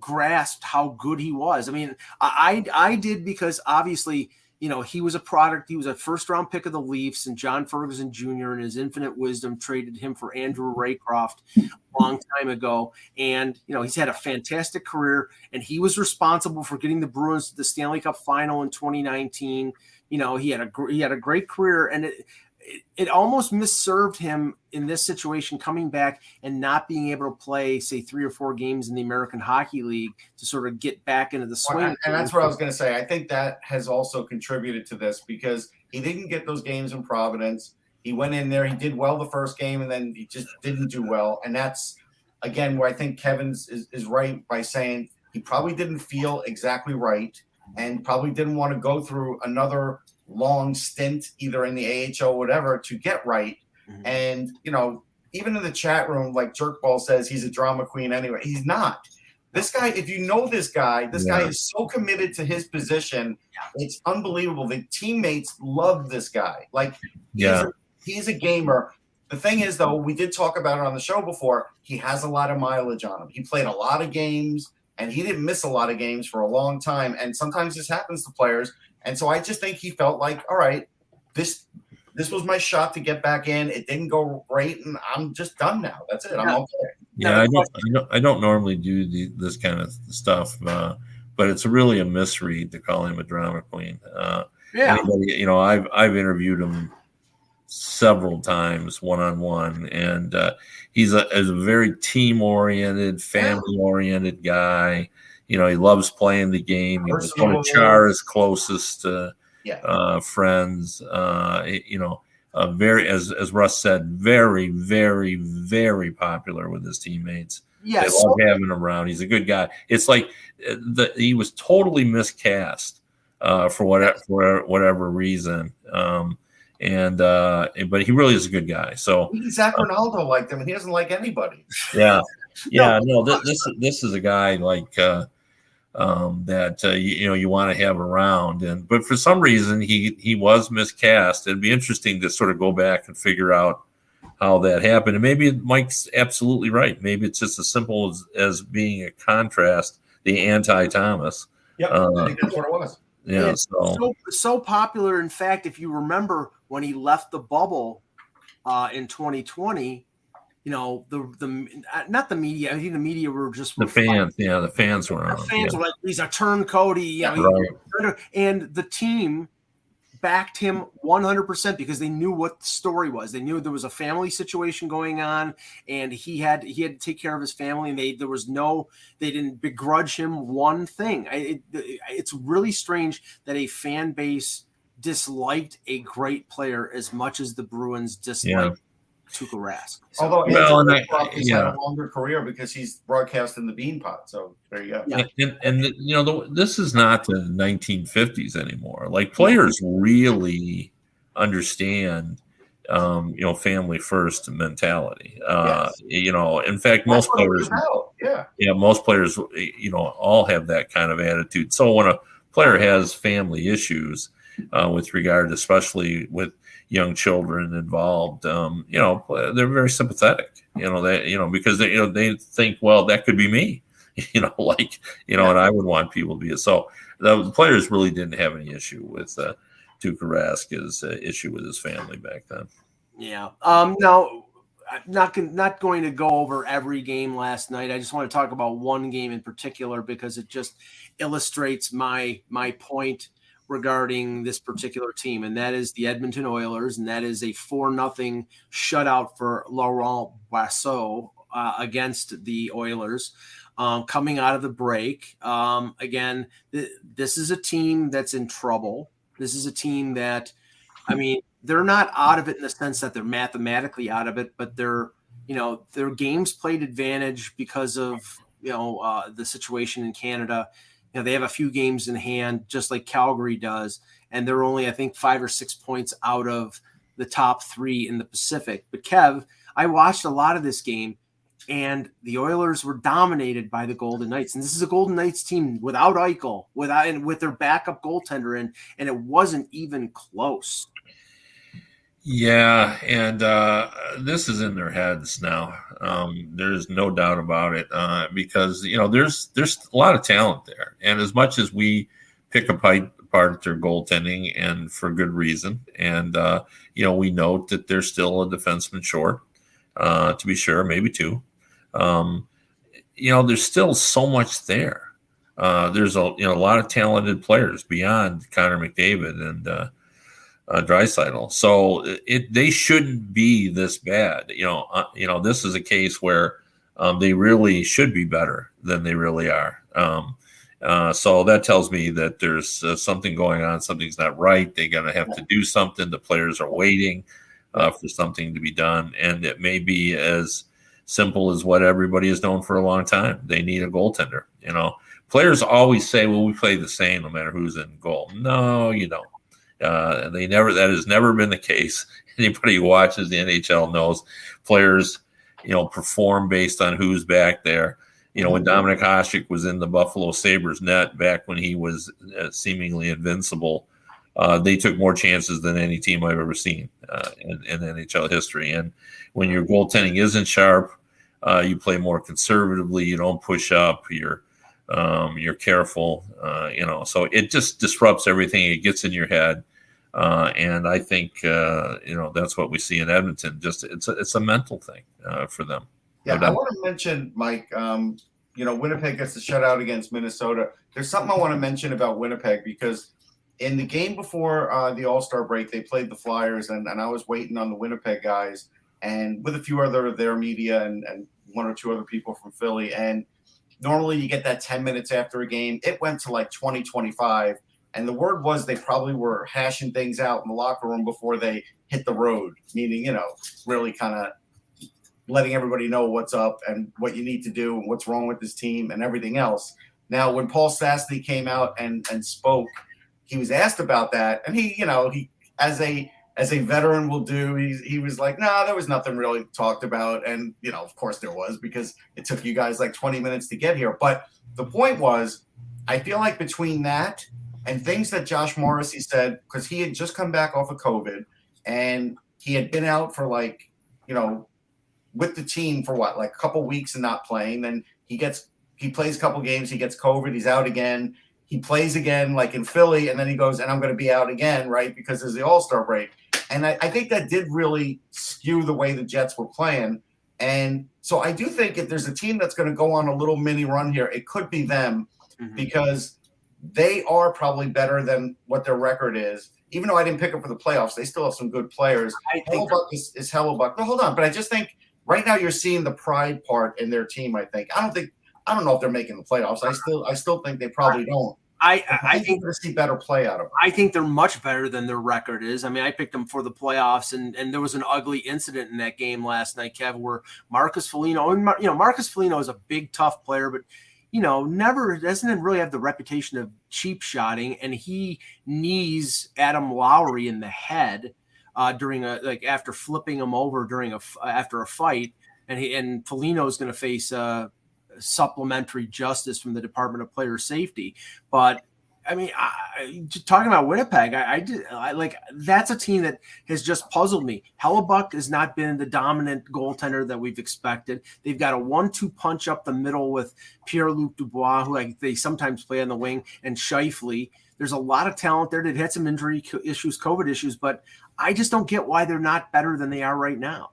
grasped how good he was. I mean, I I did because obviously you know, he was a product. He was a first round pick of the Leafs, and John Ferguson Jr. in his infinite wisdom traded him for Andrew Raycroft a long time ago. And you know, he's had a fantastic career, and he was responsible for getting the Bruins to the Stanley Cup final in 2019. You know, he had a he had a great career, and it, it, almost misserved him in this situation coming back and not being able to play say three or four games in the American Hockey League to sort of get back into the swing.
Well, and, and that's what I was going to say. I think that has also contributed to this because he didn't get those games in Providence. He went in there, he did well the first game, and then he just didn't do well. And that's again where I think Kevin's is, is right by saying he probably didn't feel exactly right and probably didn't want to go through another long stint either in the AHL or whatever to get right. Mm-hmm. And you know, even in the chat room, like Jerkball says, he's a drama queen anyway. He's not. This guy, if you know this guy, this yeah. guy is so committed to his position. It's unbelievable. The teammates love this guy. Like, yeah, he's a, he's a gamer. The thing is, though, we did talk about it on the show before. He has a lot of mileage on him. He played a lot of games, and he didn't miss a lot of games for a long time. And sometimes this happens to players. And so I just think he felt like, all right, this this was my shot to get back in. It didn't go great, and I'm just done now. That's it. I'm yeah. okay.
Yeah, I don't, I don't, I don't normally do the, this kind of stuff, uh, but it's really a misread to call him a drama queen. Uh, yeah, anybody, you know, I've I've interviewed him several times one on one, and uh, he's a, a very team oriented, family oriented guy. You know, he loves playing the game. He was one of Chara's closest uh, yeah. uh, friends. Uh, you know, uh, very as as Russ said, very, very, very popular with his teammates. Yes, they love having him around. He's a good guy. It's like uh, the, he was totally miscast uh, for whatever for whatever reason. Um, and uh, but he really is a good guy. So
Zach Rinaldo liked him, and he doesn't like anybody.
Yeah, yeah. no, no this, this this is a guy like uh, um, that uh, you, you, know you want to have around. And but for some reason he he was miscast. It'd be interesting to sort of go back and figure out how that happened. And maybe Mike's absolutely right. Maybe it's just as simple as, as being a contrast, the anti Thomas.
Yeah, uh, I think that's what it was.
Yeah, so.
so. so popular. In fact, if you remember when he left the bubble uh, in 2020, you know the the uh, not the media. I think the media were just
the fans. Yeah, the fans were. The
fans
yeah.
were like he's a turncoat. You know, right. and the team backed him 100% because they knew what the story was. They knew there was a family situation going on and he had he had to take care of his family and they there was no they didn't begrudge him one thing. It, it, it's really strange that a fan base disliked a great player as much as the Bruins disliked Tuukka Rask.
So, Although well, and I, yeah. had a longer career because he's broadcasting the Beanpot. So there you go.
Yeah. And, and, and you know, the, this is not the 1950s anymore. Like players really understand, um, you know, family first mentality. Uh, yes. You know, in fact, most players,
yeah,
yeah, most players, you know, all have that kind of attitude. So when a player has family issues, uh, with regard, especially with young children involved, um, you know, they're very sympathetic. You know, they, you know, because they, you know, they think, well, that could be me. You know, like, you know, and I would want people to be so. The players really didn't have any issue with uh, uh, issue with his family back then.
Yeah. Um. Now, not not going to go over every game last night. I just want to talk about one game in particular because it just illustrates my my point regarding this particular team, and that is the Edmonton Oilers, and that is a four nothing shutout for Laurent Brossoit uh, against the Oilers. Um, coming out of the break, um, again, th- this is a team that's in trouble. This is a team that, I mean, they're not out of it in the sense that they're mathematically out of it, but they're, you know, their games played advantage because of you know uh, the situation in Canada you know, they have a few games in hand, just like Calgary does, and they're only, I think, five or six points out of the top three in the Pacific. But Kev, I watched a lot of this game, and the Oilers were dominated by the Golden Knights. And this is a Golden Knights team without Eichel, without and with their backup goaltender, in, and it wasn't even close.
Yeah, and uh, this is in their heads now. Um, there's no doubt about it uh, because you know there's there's a lot of talent there, and as much as we pick apart their goaltending, and for good reason. And uh, you know, we note that there's still a defenseman short, uh, to be sure, maybe two. Um, you know, there's still so much there. Uh, there's a you know a lot of talented players beyond Connor McDavid and uh, Draisaitl. So it they shouldn't be this bad. You know, uh, you know this is a case where um, they really should be better than they really are. Um, uh, so that tells me that there's uh, something going on. Something's not right. They're going to have to do something. The players are waiting uh, for something to be done, and it may be as simple as what everybody has known for a long time. They need a goaltender. You know, players always say, "Well, we play the same no matter who's in goal." No, you don't. Uh, they never. That has never been the case. Anybody who watches the NHL knows players, you know, perform based on who's back there. You know, when mm-hmm. Dominik Hasek was in the Buffalo Sabres net back when he was uh, seemingly invincible, uh, they took more chances than any team I've ever seen uh, in, in, NHL history. And when your goaltending isn't sharp, uh, you play more conservatively. You don't push up. You're um, you're careful. Uh, you know, so it just disrupts everything. It gets in your head. Uh, and I think uh, you know that's what we see in Edmonton. Just it's a, it's a mental thing for them.
Yeah, I want to mention, Mike. Um, you know, Winnipeg gets the shutout against Minnesota. There's something I want to mention about Winnipeg because in the game before uh, the All Star break, they played the Flyers, and, and I was waiting on the Winnipeg guys and with a few other of their media and, and one or two other people from Philly. And normally you get that 10 minutes after a game. It went to like 20, 25. And the word was they probably were hashing things out in the locker room before they hit the road, meaning, you know, really kind of letting everybody know what's up and what you need to do and what's wrong with this team and everything else. Now, when Paul Stastny came out and, and spoke, he was asked about that, and he, you know, he as a as a veteran will do, he, he was like, no, nah, there was nothing really talked about. And, you know, of course there was because it took you guys like 20 minutes to get here. But the point was, I feel like between that and things that Josh Morrissey said, because he had just come back off of COVID and he had been out for like, you know, with the team for what, like a couple weeks and not playing. Then he gets, he plays a couple games, he gets COVID, he's out again he plays again like in Philly, and then he goes, and I'm going to be out again, right? Because there's the All Star break. And I, I, think that did really skew the way the Jets were playing. And so I do think if there's a team that's going to go on a little mini run here, it could be them mm-hmm. because they are probably better than what their record is. Even though I didn't pick them for the playoffs, they still have some good players. I think Hellebuyck is, is Hellebuyck. No, hold on. But I just think right now you're seeing the pride part in their team. I think I don't think I don't know if they're making the playoffs. I still I still think they probably don't.
I, I, I think
we're see better play out of them.
I think they're much better than their record is. I mean, I picked them for the playoffs, and and there was an ugly incident in that game last night, Kev, where Marcus Foligno, and you know, Marcus Foligno is a big, tough player, but you know, never doesn't really have the reputation of cheap shotting, and he knees Adam Lowry in the head uh, during a like after flipping him over during a after a fight, and he and Foligno is going to face. Uh, supplementary justice from the Department of Player Safety. But I mean, I, talking about Winnipeg, I, I, did, I, like that's a team that has just puzzled me. Hellebuyck has not been the dominant goaltender that we've expected. They've got a one-two punch up the middle with Pierre-Luc Dubois, who like they sometimes play on the wing, and Scheifele. There's a lot of talent there. They've had some injury issues, COVID issues, but I just don't get why they're not better than they are right now.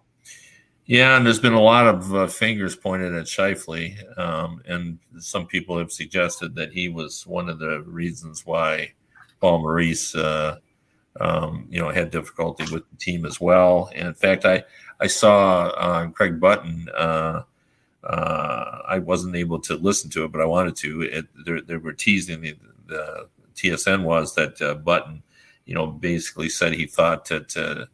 Yeah, and there's been a lot of uh, fingers pointed at Scheifele, um, and some people have suggested that he was one of the reasons why Paul Maurice, uh, um, you know, had difficulty with the team as well. And in fact, I I saw uh, Craig Button. Uh, uh, I wasn't able to listen to it, but I wanted to. It, they were teasing the, the TSN was that uh, Button, you know, basically said he thought that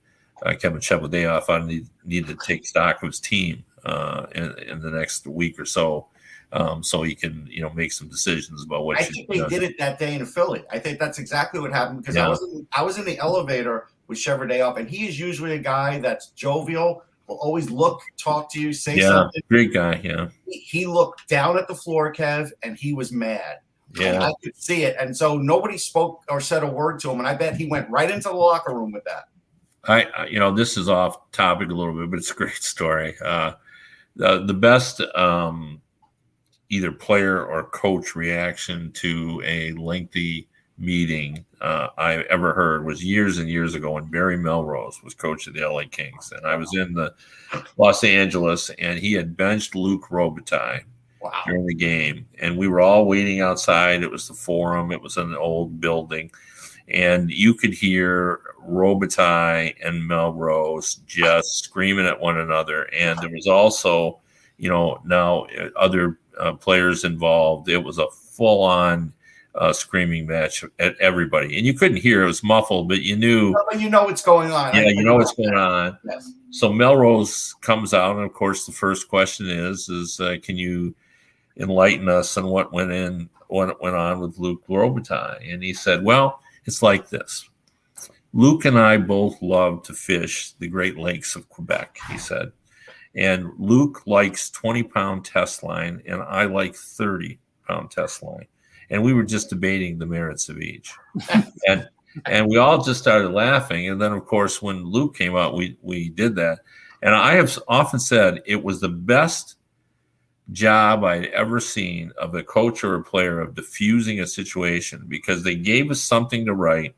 uh, Kevin Cheveldayoff on need, needed to take stock of his team uh, in, in, the next week or so, um, so he can you know make some decisions about what.
I think they did it that day in Philly. I think that's exactly what happened because yeah. I was in, I was in the elevator with Cheveldayoff, and he is usually a guy that's jovial. Will always look, talk to you, say
yeah,
something.
Great guy, yeah.
He, he looked down at the floor, Kev, and he was mad. Yeah, I could see it, and so nobody spoke or said a word to him, and I bet he went right into the locker room with that.
I, you know, this is off topic a little bit, but it's a great story. Uh, the, the best um, either player or coach reaction to a lengthy meeting uh, I ever heard was years and years ago when Barry Melrose was coach of the LA Kings, and I was in the Los Angeles, and he had benched Luc Robitaille wow. during the game, and we were all waiting outside. It was the Forum. It was an old building, and you could hear Robitaille and Melrose just screaming at one another, and there was also, you know, now uh, other uh, players involved. It was a full on uh, screaming match at everybody, and you couldn't hear it was muffled, but you knew.
But you know what's going on.
Yeah, you know what's going on. Yes. So Melrose comes out, and of course, the first question is: is uh, can you enlighten us on what went in, what went on with Luc Robitaille? And he said, "Well, it's like this. Luc and I both love to fish the Great Lakes of Quebec." He said, and Luc likes twenty pound test line, and I like thirty pound test line and we were just debating the merits of each. and and we all just started laughing. And then, of course, when Luc came out, we we did that. And I have often said it was the best job I'd ever seen of a coach or a player of diffusing a situation because they gave us something to write.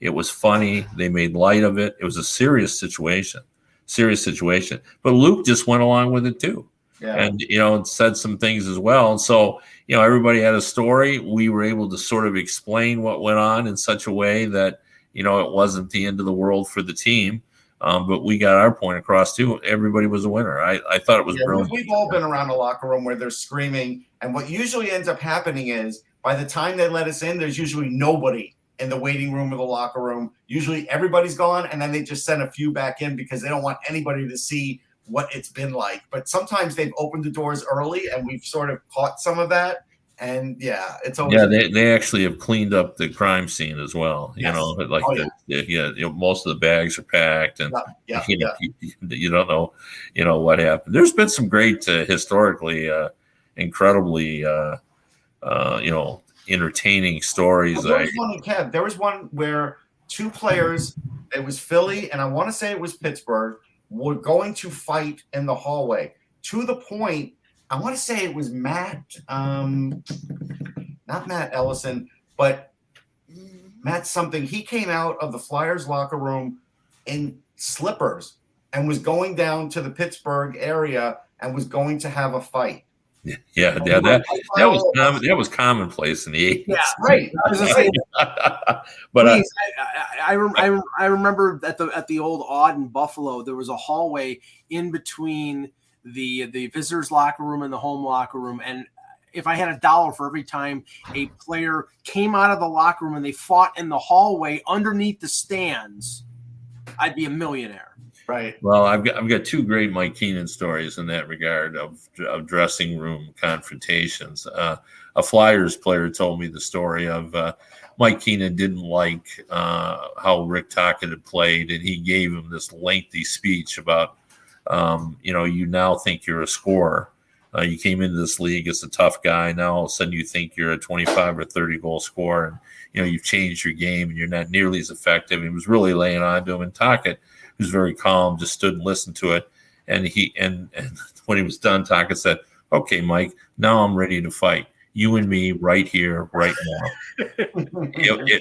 It was funny. They made light of it. It was a serious situation, serious situation. But Luc just went along with it too. Yeah. And, you know, and said some things as well. And so you know everybody had a story we were able to sort of explain what went on in such a way that you know it wasn't the end of the world for the team um, but we got our point across too everybody was a winner i, I thought it was yeah, brilliant
we've all been around a locker room where they're screaming and what usually ends up happening is by the time they let us in there's usually nobody in the waiting room or the locker room usually everybody's gone and then they just send a few back in because they don't want anybody to see what it's been like. But sometimes they've opened the doors early, and we've sort of caught some of that. And yeah, it's always
yeah. They, they actually have cleaned up the crime scene as well. You know, like oh, the, yeah. yeah, you know, most of the bags are packed, and yeah, you, know, you, you, don't know, you know, what happened. There's been some great uh, historically, uh, incredibly, uh, uh, you know, entertaining stories.
There, was one, Kev, there was one where two players. It was Philly, and I want to say it was Pittsburgh were going to fight in the hallway to the point. I want to say it was Matt, um, not Matt Ellison, but Matt something. He came out of the Flyers locker room in slippers and was going down to the Pittsburgh area and was going to have a fight.
Yeah, yeah, yeah that that was common, that was commonplace in the eighties.
Yeah, right.
but uh,
I, I, I, I remember at the at the old Aud in Buffalo, there was a hallway in between the the visitors locker room and the home locker room, and if I had a dollar for every time a player came out of the locker room and they fought in the hallway underneath the stands, I'd be a millionaire.
Right.
Well, I've got I've got two great Mike Keenan stories in that regard of, of dressing room confrontations. Uh, a Flyers player told me the story of uh, Mike Keenan didn't like uh, how Rick Tocchet had played, and he gave him this lengthy speech about, um, you know, you now think you're a scorer. Uh, you came into this league as a tough guy. Now all of a sudden you think you're a 25 or 30 goal scorer, and you know you've changed your game, and you're not nearly as effective. He was really laying on to him, and Tocchet – who's very calm, just stood and listened to it. And he and, and when he was done, Tocchet said, "Okay, Mike, now I'm ready to fight." you and me right here, right now. it,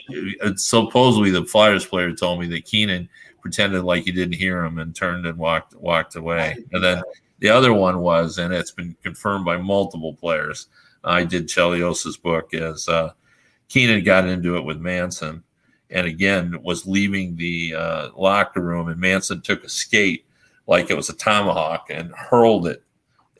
it, it, supposedly, the Flyers player told me that Keenan pretended like he didn't hear him and turned and walked walked away. And then the other one was, and it's been confirmed by multiple players. I did Chelios's book as uh, Keenan got into it with Manson, and again was leaving the uh, locker room, and Manson took a skate like it was a tomahawk and hurled it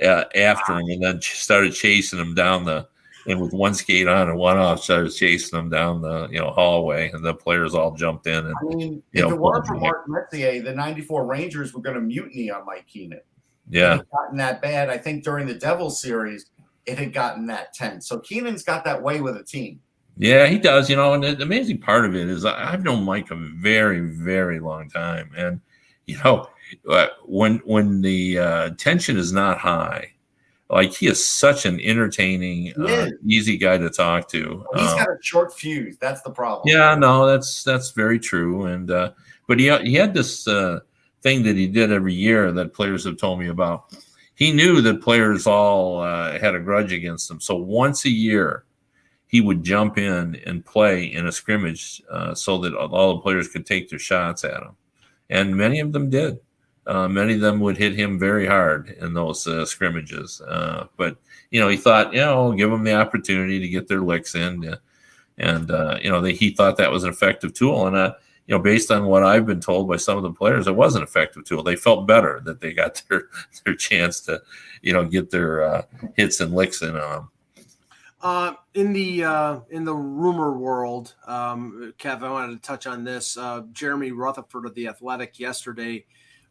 uh, after him, and then started chasing him down the. And with one skate on and one off, started chasing them down the you know hallway, and the players all jumped in. And,
I mean, if know, it weren't for Mark Messier, the '94 Rangers were going to mutiny on Mike Keenan.
Yeah,
gotten that bad. I think during the Devils series, it had gotten that tense. So Keenan's got that way with a team.
Yeah, he does. You know, and the amazing part of it is I've known Mike a very, very long time, and you know, uh, when when the uh, tension is not high, like he is such an entertaining, uh, easy guy to talk to.
Well, he's um, got a short fuse. That's the problem.
Yeah, no, that's that's very true. And uh, but he he had this uh, thing that he did every year that players have told me about. He knew that players all uh, had a grudge against him, so once a year he would jump in and play in a scrimmage uh, so that all the players could take their shots at him. And many of them did. Uh, many of them would hit him very hard in those uh, scrimmages. Uh, but, you know, he thought, you know, give them the opportunity to get their licks in. Uh, and, uh, you know, they, he thought that was an effective tool. And, you know, based on what I've been told by some of the players, it was an effective tool. They felt better that they got their, their chance to, you know, get their hits and licks in on them.
Uh, in the uh, in the rumor world, um, Kev, I wanted to touch on this. Uh, Jeremy Rutherford of the Athletic yesterday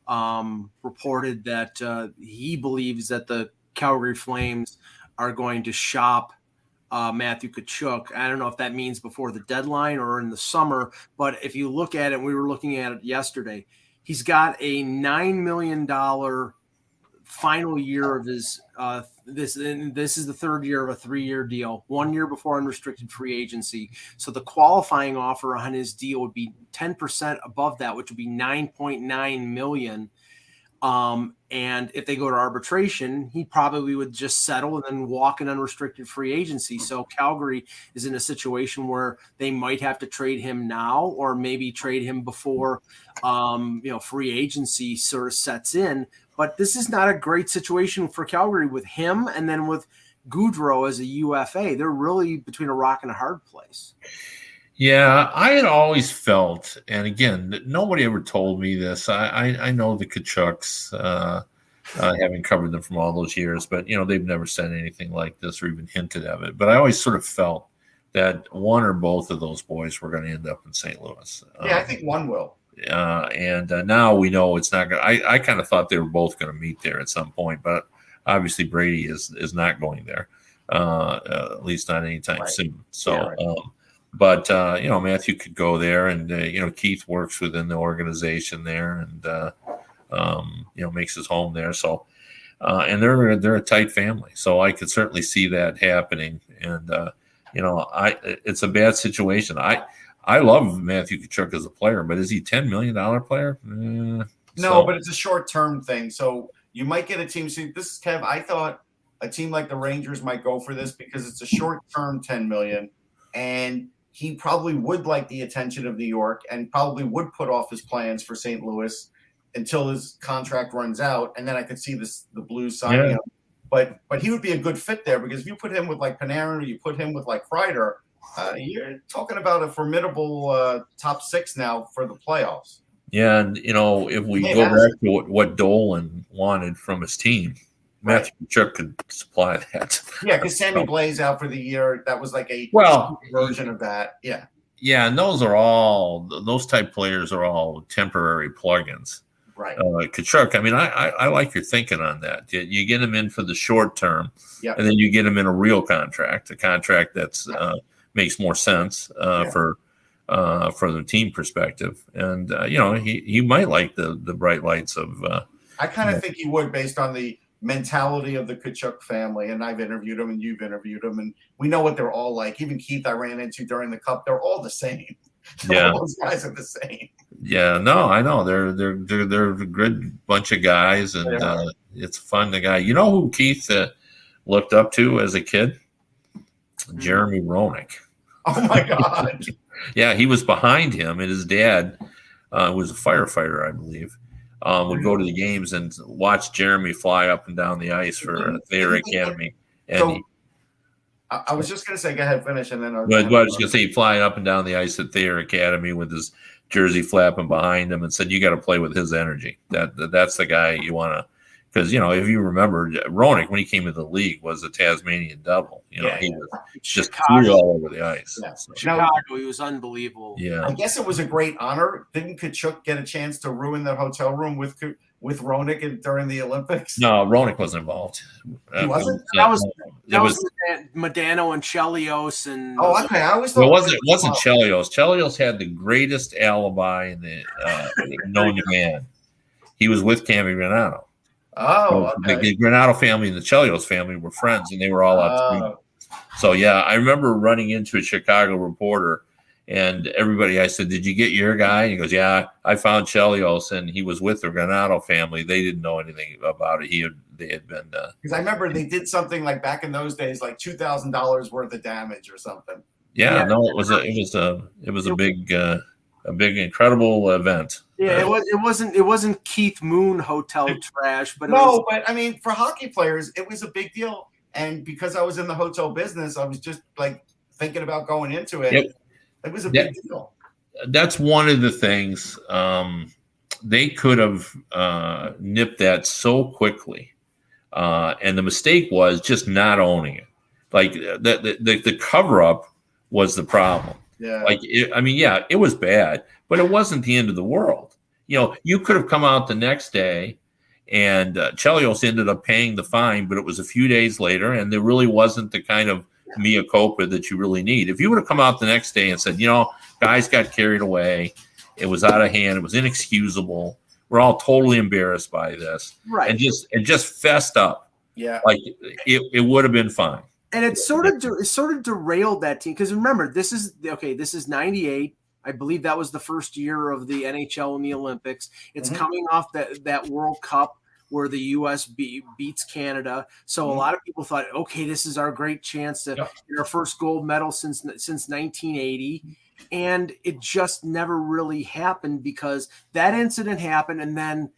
um, reported that uh, he believes that the Calgary Flames are going to shop uh, Matthew Tkachuk. I don't know if that means before the deadline or in the summer, but if you look at it, we were looking at it yesterday. He's got a nine million dollar final year of his uh, this this is the third year of a three year deal, one year before unrestricted free agency. So the qualifying offer on his deal would be 10% above that, which would be 9.9 million. Um, and if they go to arbitration, he probably would just settle and then walk in unrestricted free agency. So Calgary is in a situation where they might have to trade him now, or maybe trade him before, um, you know, free agency sort of sets in. But this is not a great situation for Calgary with him and then with Gaudreau as a UFA. They're really between a rock and a hard place.
Yeah, I had always felt, and again, nobody ever told me this. I I, I know the Tkachuks, uh, uh, having covered them from all those years, but you know they've never said anything like this or even hinted of it. But I always sort of felt that one or both of those boys were going to end up in St. Louis.
Yeah, um, I think one will.
Uh, and uh, now we know it's not going. I I kind of thought they were both going to meet there at some point, but obviously Brady is is not going there, uh, at least not anytime right. soon. So. Yeah, right. um, but uh, you know Matthew could go there, and uh, you know Keith works within the organization there, and uh, um, you know makes his home there. So, uh, and they're they're a tight family, so I could certainly see that happening. And uh, you know, I it's a bad situation. I I love Matthew Tkachuk as a player, but is he ten million dollar player? Eh,
no, so. but it's a short term thing. So you might get a team. See, this is Kev. I thought a team like the Rangers might go for this because it's a short term ten million, and he probably would like the attention of New York and probably would put off his plans for St. Louis until his contract runs out, and then I could see this the Blues signing yeah. him. But but he would be a good fit there because if you put him with like Panarin or you put him with like Kreider, uh, you're talking about a formidable uh, top six now for the playoffs.
Yeah, and you know if we hey, go back to what, what Dolan wanted from his team, Matthew Tkachuk could supply that.
Yeah, because Sammy so, Blais out for the year. That was like a
well
version of that. Yeah.
Yeah, and those are all those type players are all temporary plugins.
Right.
Uh, Tkachuk, I mean, I, I, I like your thinking on that. You, you, get him in for the short term,
yep.
and then you get him in a real contract, a contract that's uh, makes more sense uh, yeah. for uh, for the team perspective. And uh, you know, he, he might like the the bright lights of. Uh,
I kind of think he would, based on the mentality of the Tkachuk family. And I've interviewed them, and you've interviewed them, and we know what they're all like. Even Keith, I ran into during the Cup, they're all the same.
Yeah,
all those guys are the same.
Yeah, no, I know they're they're they're they're a good bunch of guys, and uh, it's fun. The guy, you know, who Keith uh, looked up to as a kid. Jeremy Roenick.
Oh my God.
yeah, he was behind him, and his dad uh, was a firefighter, I believe. Um, would go to the games and watch Jeremy fly up and down the ice for Thayer Academy. And so,
he, I was just going to say, go ahead, finish, and then. I'll
but, but I was going to say, flying up and down the ice at Thayer Academy with his jersey flapping behind him, and said, "You got to play with his energy. That, that that's the guy you want to." Because you know if you remember Roenick when he came to the league was a Tasmanian devil. You know yeah, he yeah. was just flew all over the ice.
Yeah. So. Chicago, he was unbelievable.
Yeah,
I guess it was a great honor. Didn't Tkachuk get a chance to ruin the hotel room with with Roenick during the Olympics?
No, Roenick wasn't involved.
He wasn't.
Uh, that was that was, was Modano and Chelios and.
Oh, okay. I was.
Well, it wasn't it wasn't Chelios. Chelios had the greatest alibi in the uh, known to man. He was with Cammi Granato.
Oh,
okay. the, Granato family and the Chelios family were friends, and they were all out. Oh. So yeah, I remember running into a Chicago reporter, And everybody, I said, "Did you get your guy?" And he goes, "Yeah, I found Chelios, and he was with the Granato family. They didn't know anything about it. He had they had been uh,
Because I remember they did something like back in those days, like two thousand dollars worth of damage or something.
yeah,
Yeah.
no, it was a it was a it was a big uh, a big incredible event.
Yeah, it was. It wasn't. It wasn't Keith Moon hotel trash, but it
No,
was,
but I mean, for hockey players, it was a big deal. And because I was in the hotel business, I was just like thinking about going into it.
Yep.
It was a
Yeah.
big deal.
that's one of the things um, they could have uh, nipped that so quickly, uh, and the mistake was just not owning it. Like the the, the, the cover up was the problem.
Yeah.
Like it, I mean, yeah, it was bad, but it wasn't the end of the world. You know, you could have come out the next day, and uh, Chelios ended up paying the fine, but it was a few days later, and there really wasn't the kind of mea culpa that you really need. If you would have come out the next day and said, you know, guys got carried away, it was out of hand, it was inexcusable, we're all totally embarrassed by this,
right.
and just and just fessed up,
yeah.
like it, it would have been fine.
And it sort of de- it sort of derailed that team because remember this is okay this is 98 i believe that was the first year of the nhl and the olympics it's
Mhm.
coming off that that world cup where the us be, beats canada so a
Mhm.
lot of people thought okay this is our great chance to
Yep.
get our first gold medal since since 1980 and it just never really happened because that incident happened and then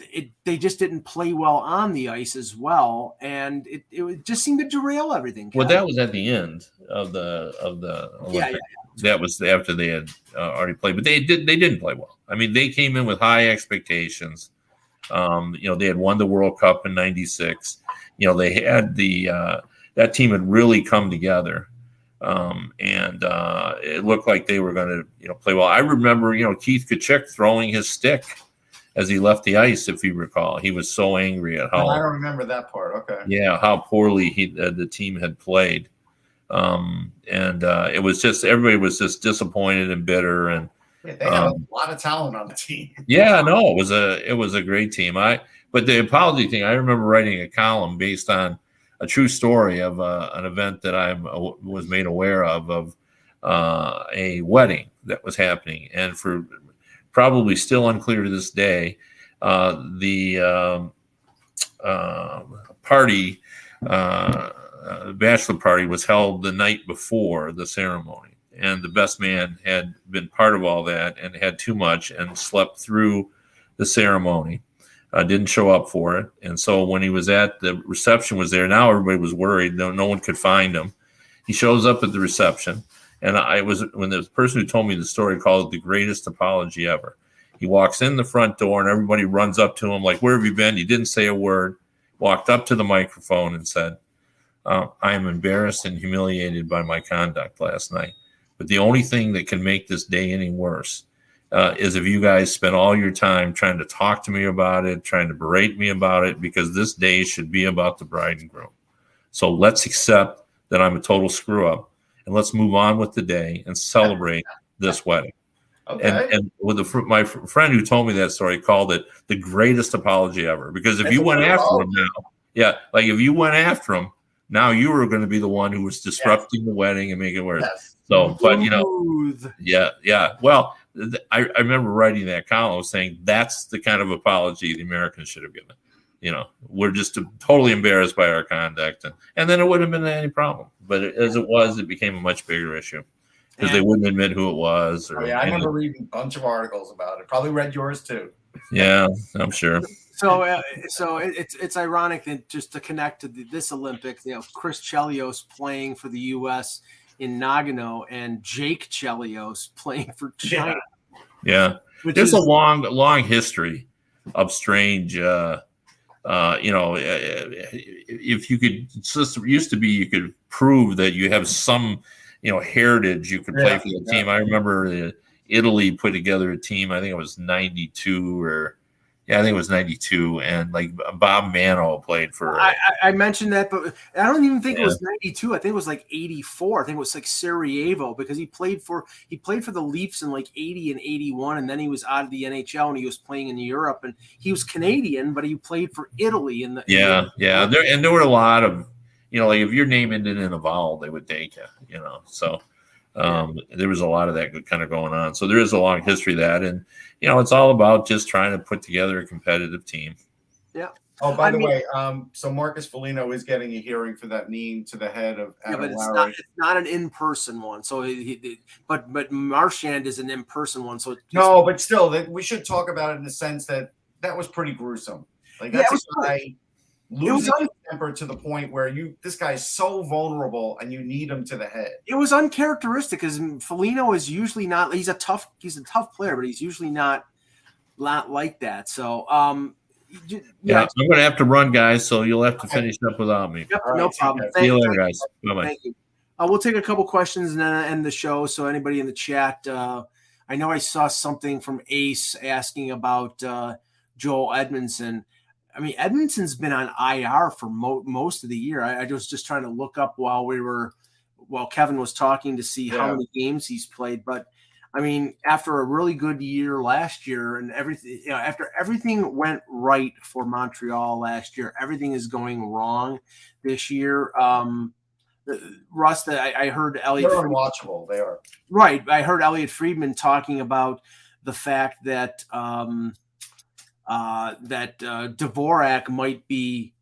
it they just didn't play well on the ice as well, and it, it just seemed to derail everything.
Well, that was at the end of the of the
Yeah,
Olympics. That was after they had uh, already played, but they did they didn't play well. I mean, they came in with high expectations. Um, you know, they had won the World Cup in '96. You know, they had the uh, that team had really come together, um, and uh, it looked like they were going to you know play well. I remember you know Keith Tkachuk throwing his stick as he left the ice, if you recall. He was so angry at how
I don't remember that part. Okay.
yeah, how poorly he uh, the team had played, um, and uh, it was just everybody was just disappointed and bitter. And
Yeah, they had
Um,
a lot of talent on the team.
yeah, no, it was a it was a great team. I but the apology thing, I remember writing a column based on a true story of uh, an event that I was made aware of of uh, a wedding that was happening, and for probably still unclear to this day, uh, the um, uh, party, uh, bachelor party, was held the night before the ceremony, and the best man had been part of all that and had too much and slept through the ceremony. Uh, didn't show up for it, and so when he was at the reception, was there. Now everybody was worried. No, no one could find him. He shows up at the reception, and I was when the person who told me the story called it the greatest apology ever. He walks in the front door, and everybody runs up to him like, "Where have you been?" He didn't say a word. Walked up to the microphone and said, uh, "I am embarrassed and humiliated by my conduct last night. But the only thing that can make this day any worse uh, is if you guys spend all your time trying to talk to me about it, trying to berate me about it, because this day should be about the bride and groom. So let's accept that I'm a total screw up, and let's move on with the day and celebrate this wedding."
Okay.
And, and with the, my friend who told me that story called it the greatest apology ever. Because if
That's
you went after
apology.
him now, yeah, like if you went after him, now you were going to be the one who was disrupting the wedding and making it worse.
yes.
So, but you know, yeah, yeah. Well, I, I remember writing that column saying that's the kind of apology the Americans should have given. You know, we're just totally embarrassed by our conduct, and, and then it wouldn't have been any problem. But as it was, it became a much bigger issue because they wouldn't admit who it was. Or,
Oh, yeah, I remember reading a bunch of articles about it. Probably read yours too.
yeah, I'm sure.
So, uh, so it, it's it's ironic that just to connect to the, this Olympics, you know, Chris Chelios playing for the U.S. in Nagano and Jake Chelios playing for China.
Yeah.
Which
there's
is,
a long long history of strange uh uh you know uh, if you could just used to be you could prove that you have some you know heritage you could play for the
yeah.
team i remember uh, italy put together a team i think it was 92 or yeah i think it was 92 and like bob manno played for
I, I mentioned that, but I don't even think
Yeah.
it was '92. I think it was like '84. I think it was like Sarajevo because he played for he played for the Leafs in like '80 and '81, and then he was out of the NHL and he was playing in Europe. And he was Canadian, but he played for Italy in the in
yeah
the-
yeah there and there were a lot of you know like if your name ended in a vowel they would take you you know so Um, there was a lot of that kind of going on. So there is a long history of that, and you know, it's all about just trying to put together a competitive team.
Yeah.
Oh, by
I
the
mean-
way, um, so Marcus Foligno is getting a hearing for that knee to the head of
Yeah, but it's
Lowry.
not, it's not an in-person one. So, he, he- but but Marchand is an in-person one. So
No, but still, that we should talk about it in the sense that that was pretty gruesome. Like that's
was
a guy
was
losing
un-
temper to the point where you this guy is so vulnerable and you need him to the head.
it was uncharacteristic because Foligno is usually not. He's a tough. He's a tough player, but he's usually not not like that. So, um, you-
Yeah,
yeah,
I'm going to have to run, guys. So you'll have to
Okay.
finish up without me.
yep, no
right,
problem.
guys.
See you later, guys. Bye bye.
Thank you. Uh, we'll take a couple questions and then end the show. So anybody in the chat, uh, I know I saw something from Ace asking about uh, Joel Edmundson. I mean, Edmundson's been on IR for mo- most of the year. I, I was just trying to look up while we were while Kevin was talking to see how many games he's played. But I mean, after a really good year last year and everything, you know, after everything went right for Montreal last year, everything is going wrong this year. Um, uh, Russ, that I, I heard Elliotte.
They're unwatchable. They are.
Right. I heard Elliotte Friedman talking about the fact that um, uh, that uh, Dvorak might be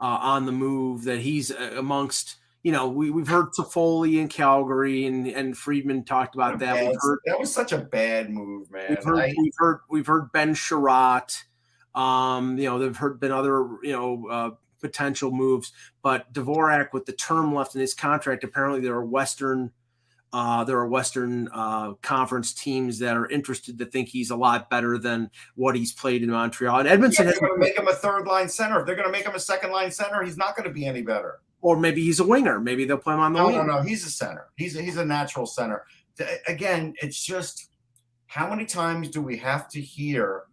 uh, on the move. That he's uh, amongst. You know, we, we've heard Toffoli in Calgary, and and Friedman talked about that. We've
Bad-
heard
that was such a bad move, man.
we've heard,
I-
we've heard we've heard Ben Chiarot. Um, you know, there've heard been other you know uh, potential moves, but Dvorak with the term left in his contract, apparently there are Western. Uh, there are Western uh, Conference teams that are interested to think he's a lot better than what he's played in Montreal. And
Yeah,
Edmonton,
they're
has,
going to make him a third line center. If they're going to make him a second line center, he's not going to be any better.
or maybe he's a winger. Maybe they'll play him on the
No,
wing.
no, no. He's a center. He's a, he's a natural center. Again, it's just how many times do we have to hear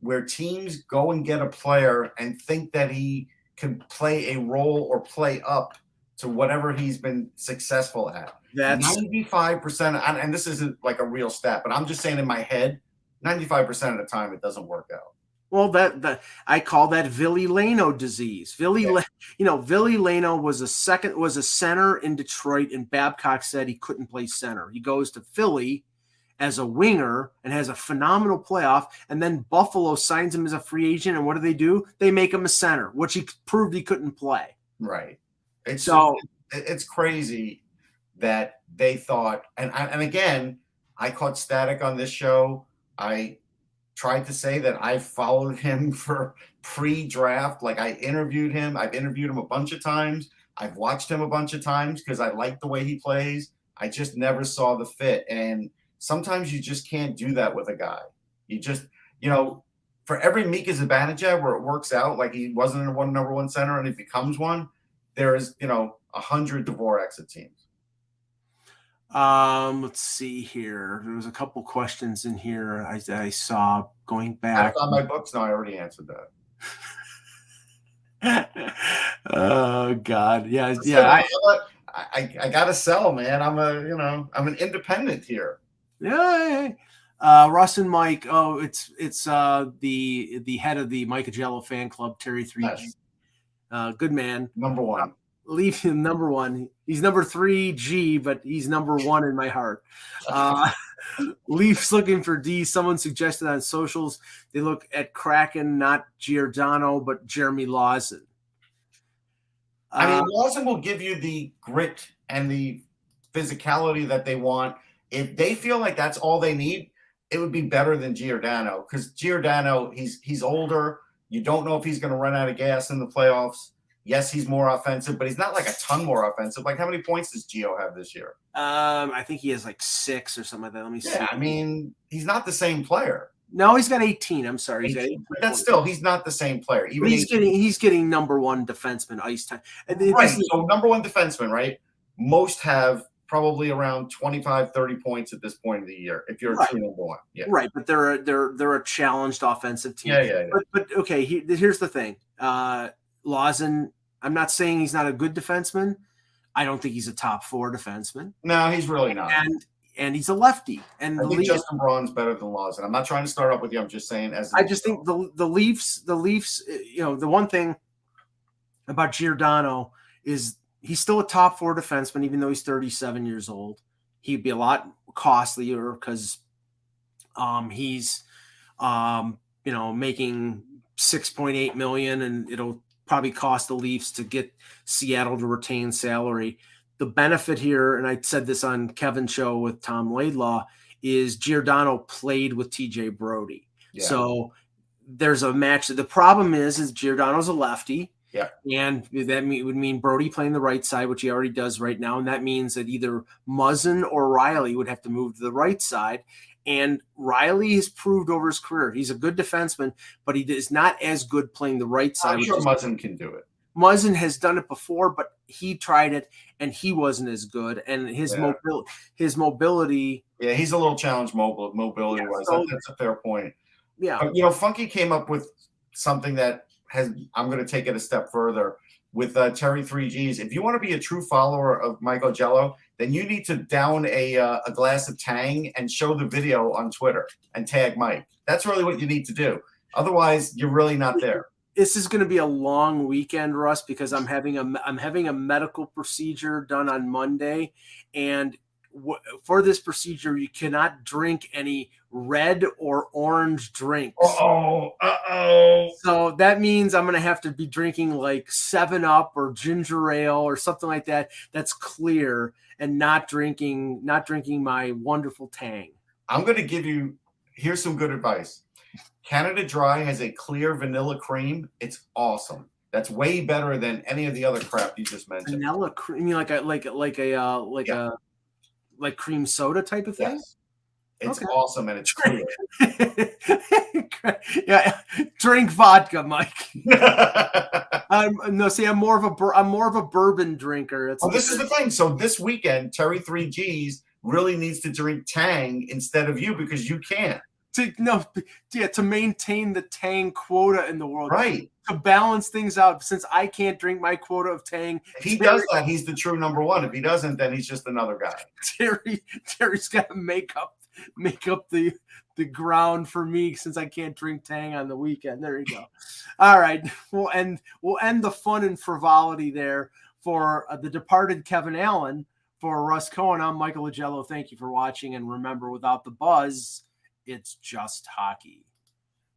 where teams go and get a player and think that he can play a role or play up to whatever he's been successful at?
That's
95%, and, and this isn't like a real stat, but I'm just saying in my head, 95% of the time it doesn't work out.
Well, that that I call that Ville Leino disease. Ville,
Yeah.
You know, Ville Leino was a second was a center in Detroit, and Babcock said he couldn't play center. He goes to Philly as a winger and has a phenomenal playoff, and then Buffalo signs him as a free agent. And what do they do? They make him a center, which he proved he couldn't play.
Right. It's
So
it's crazy that they thought and and again i caught static on this show. I tried to say that i followed him for pre-draft like i interviewed him. I've interviewed him a bunch of times. I've watched him a bunch of times because i like the way he plays. I just never saw the fit and sometimes you just can't do that with a guy. You just you know for every Mika Zibanejad where it works out, like he wasn't in a one number one center and he becomes one, there is, you know, a hundred Dvoraks at teams.
Um, let's see here. There was a couple questions in here I, I saw going back.
I found my books. No, I already answered that.
oh God, yeah,
Yeah,
yeah. I,
I, I, I gotta sell, man. I'm a, you know, I'm an independent here.
Yeah. Uh, Russ and Mike. Oh, it's it's uh, the the head of the Mike Augello fan club, Terry Three.
Yes.
Uh, good man.
Number one.
Leave him number one. He's number three G, but he's number one in my heart. Uh, Leafs looking for D. Someone suggested on socials they look at Kraken, not Giordano, but Jeremy Lauzon.
I mean,
Uh,
Lauzon will give you the grit and the physicality that they want. If they feel like that's all they need, it would be better than Giordano because Giordano, he's he's older. You don't know if he's going to run out of gas in the playoffs. Yes, he's more offensive, but he's not like a ton more offensive. Like, how many points does Gio have this year?
um, I think he has like six or something like that. Let me see.
I mean, he's not the same player.
no, he's got 18. I'm sorry. He's got 18
But that's still, he's not the same player. Even
he's
18
getting he's getting number one defenseman ice time. And
right.
is-
So number one defenseman, right? Most have probably around 25, 30 points at this point of the year. If you're a
Right.
true number one. Yeah.
right, but they're a, they're they're a challenged offensive team.
Yeah, yeah, yeah.
But but okay, he, here's the thing. Uh Lauzon, I'm not saying he's not a good defenseman. I don't think he's a top four defenseman.
No, he's really not.
And and he's a lefty. And
I
the
think
Leafs,
Justin Braun's better than Lauzon. I'm not trying to start up with you. I'm just saying as
I just think the the Leafs, the Leafs, uh, you know, the one thing about Giordano is he's still a top four defenseman, even though he's 37 years old. he'd be a lot costlier because um, he's um, you know making 6.8 million and it'll probably cost the Leafs to get Seattle to retain salary. The benefit here, and I said this on Kevin's show with Tom Laidlaw, is Giordano played with TJ Brodie. Yeah. So there's a match. The problem is, is Giordano's a lefty.
Yeah.
And that mean, would mean Brodie playing the right side, which he already does right now. And that means that either Muzzin or Rielly would have to move to the right side. And Rielly has proved over his career he's a good defenseman, but he is not as good playing the right side.
I'm sure Muzzin can do it.
Muzzin has done it before, but he tried it and he wasn't as good. And his yeah. mobility, his mobility.
Yeah, he's a little challenged mobile mobility wise. Yeah, so, that's a fair point.
Yeah,
but, you know, Funky came up with something that has. I'm going to take it a step further with uh, Terry Three Gs. If you want to be a true follower of Michael Augello, then you need to down a uh, a glass of Tang and show the video on Twitter and tag Mike. That's really what you need to do. Otherwise, you're really not there.
This is going to be a long weekend, Russ, because I'm having a I'm having a medical procedure done on Monday, and for this procedure, you cannot drink any red or orange drinks.
Oh, uh oh.
So that means I'm going to have to be drinking like Seven Up or ginger ale or something like that. That's clear and not drinking not drinking my wonderful Tang.
I'm going to give you here's some good advice. Canada Dry has a clear vanilla cream. It's awesome. That's way better than any of the other crap you just mentioned.
Vanilla cream, like a like like a uh, like yeah. a like cream soda type of thing. Yes.
It's okay. awesome and it's clear.
yeah, drink vodka, Mike. um, no, see, I'm more of a I'm more of a bourbon drinker.
It's this is the thing. So this weekend, Terry Three Gs really needs to drink Tang instead of you because you can't.
To no, yeah, to maintain the Tang quota in the world,
right?
To balance things out, since I can't drink my quota of Tang.
If he Terry, does that, he's the true number one. If he doesn't, then he's just another guy.
Terry, Terry's got to make up make up the the ground for me since I can't drink Tang on the weekend. There you go. All right, we'll end we'll end the fun and frivolity there for uh, the departed Kevin Allen. For Russ Cohen, I'm Michael Augello. Thank you for watching, and remember, without the buzz, it's just hockey.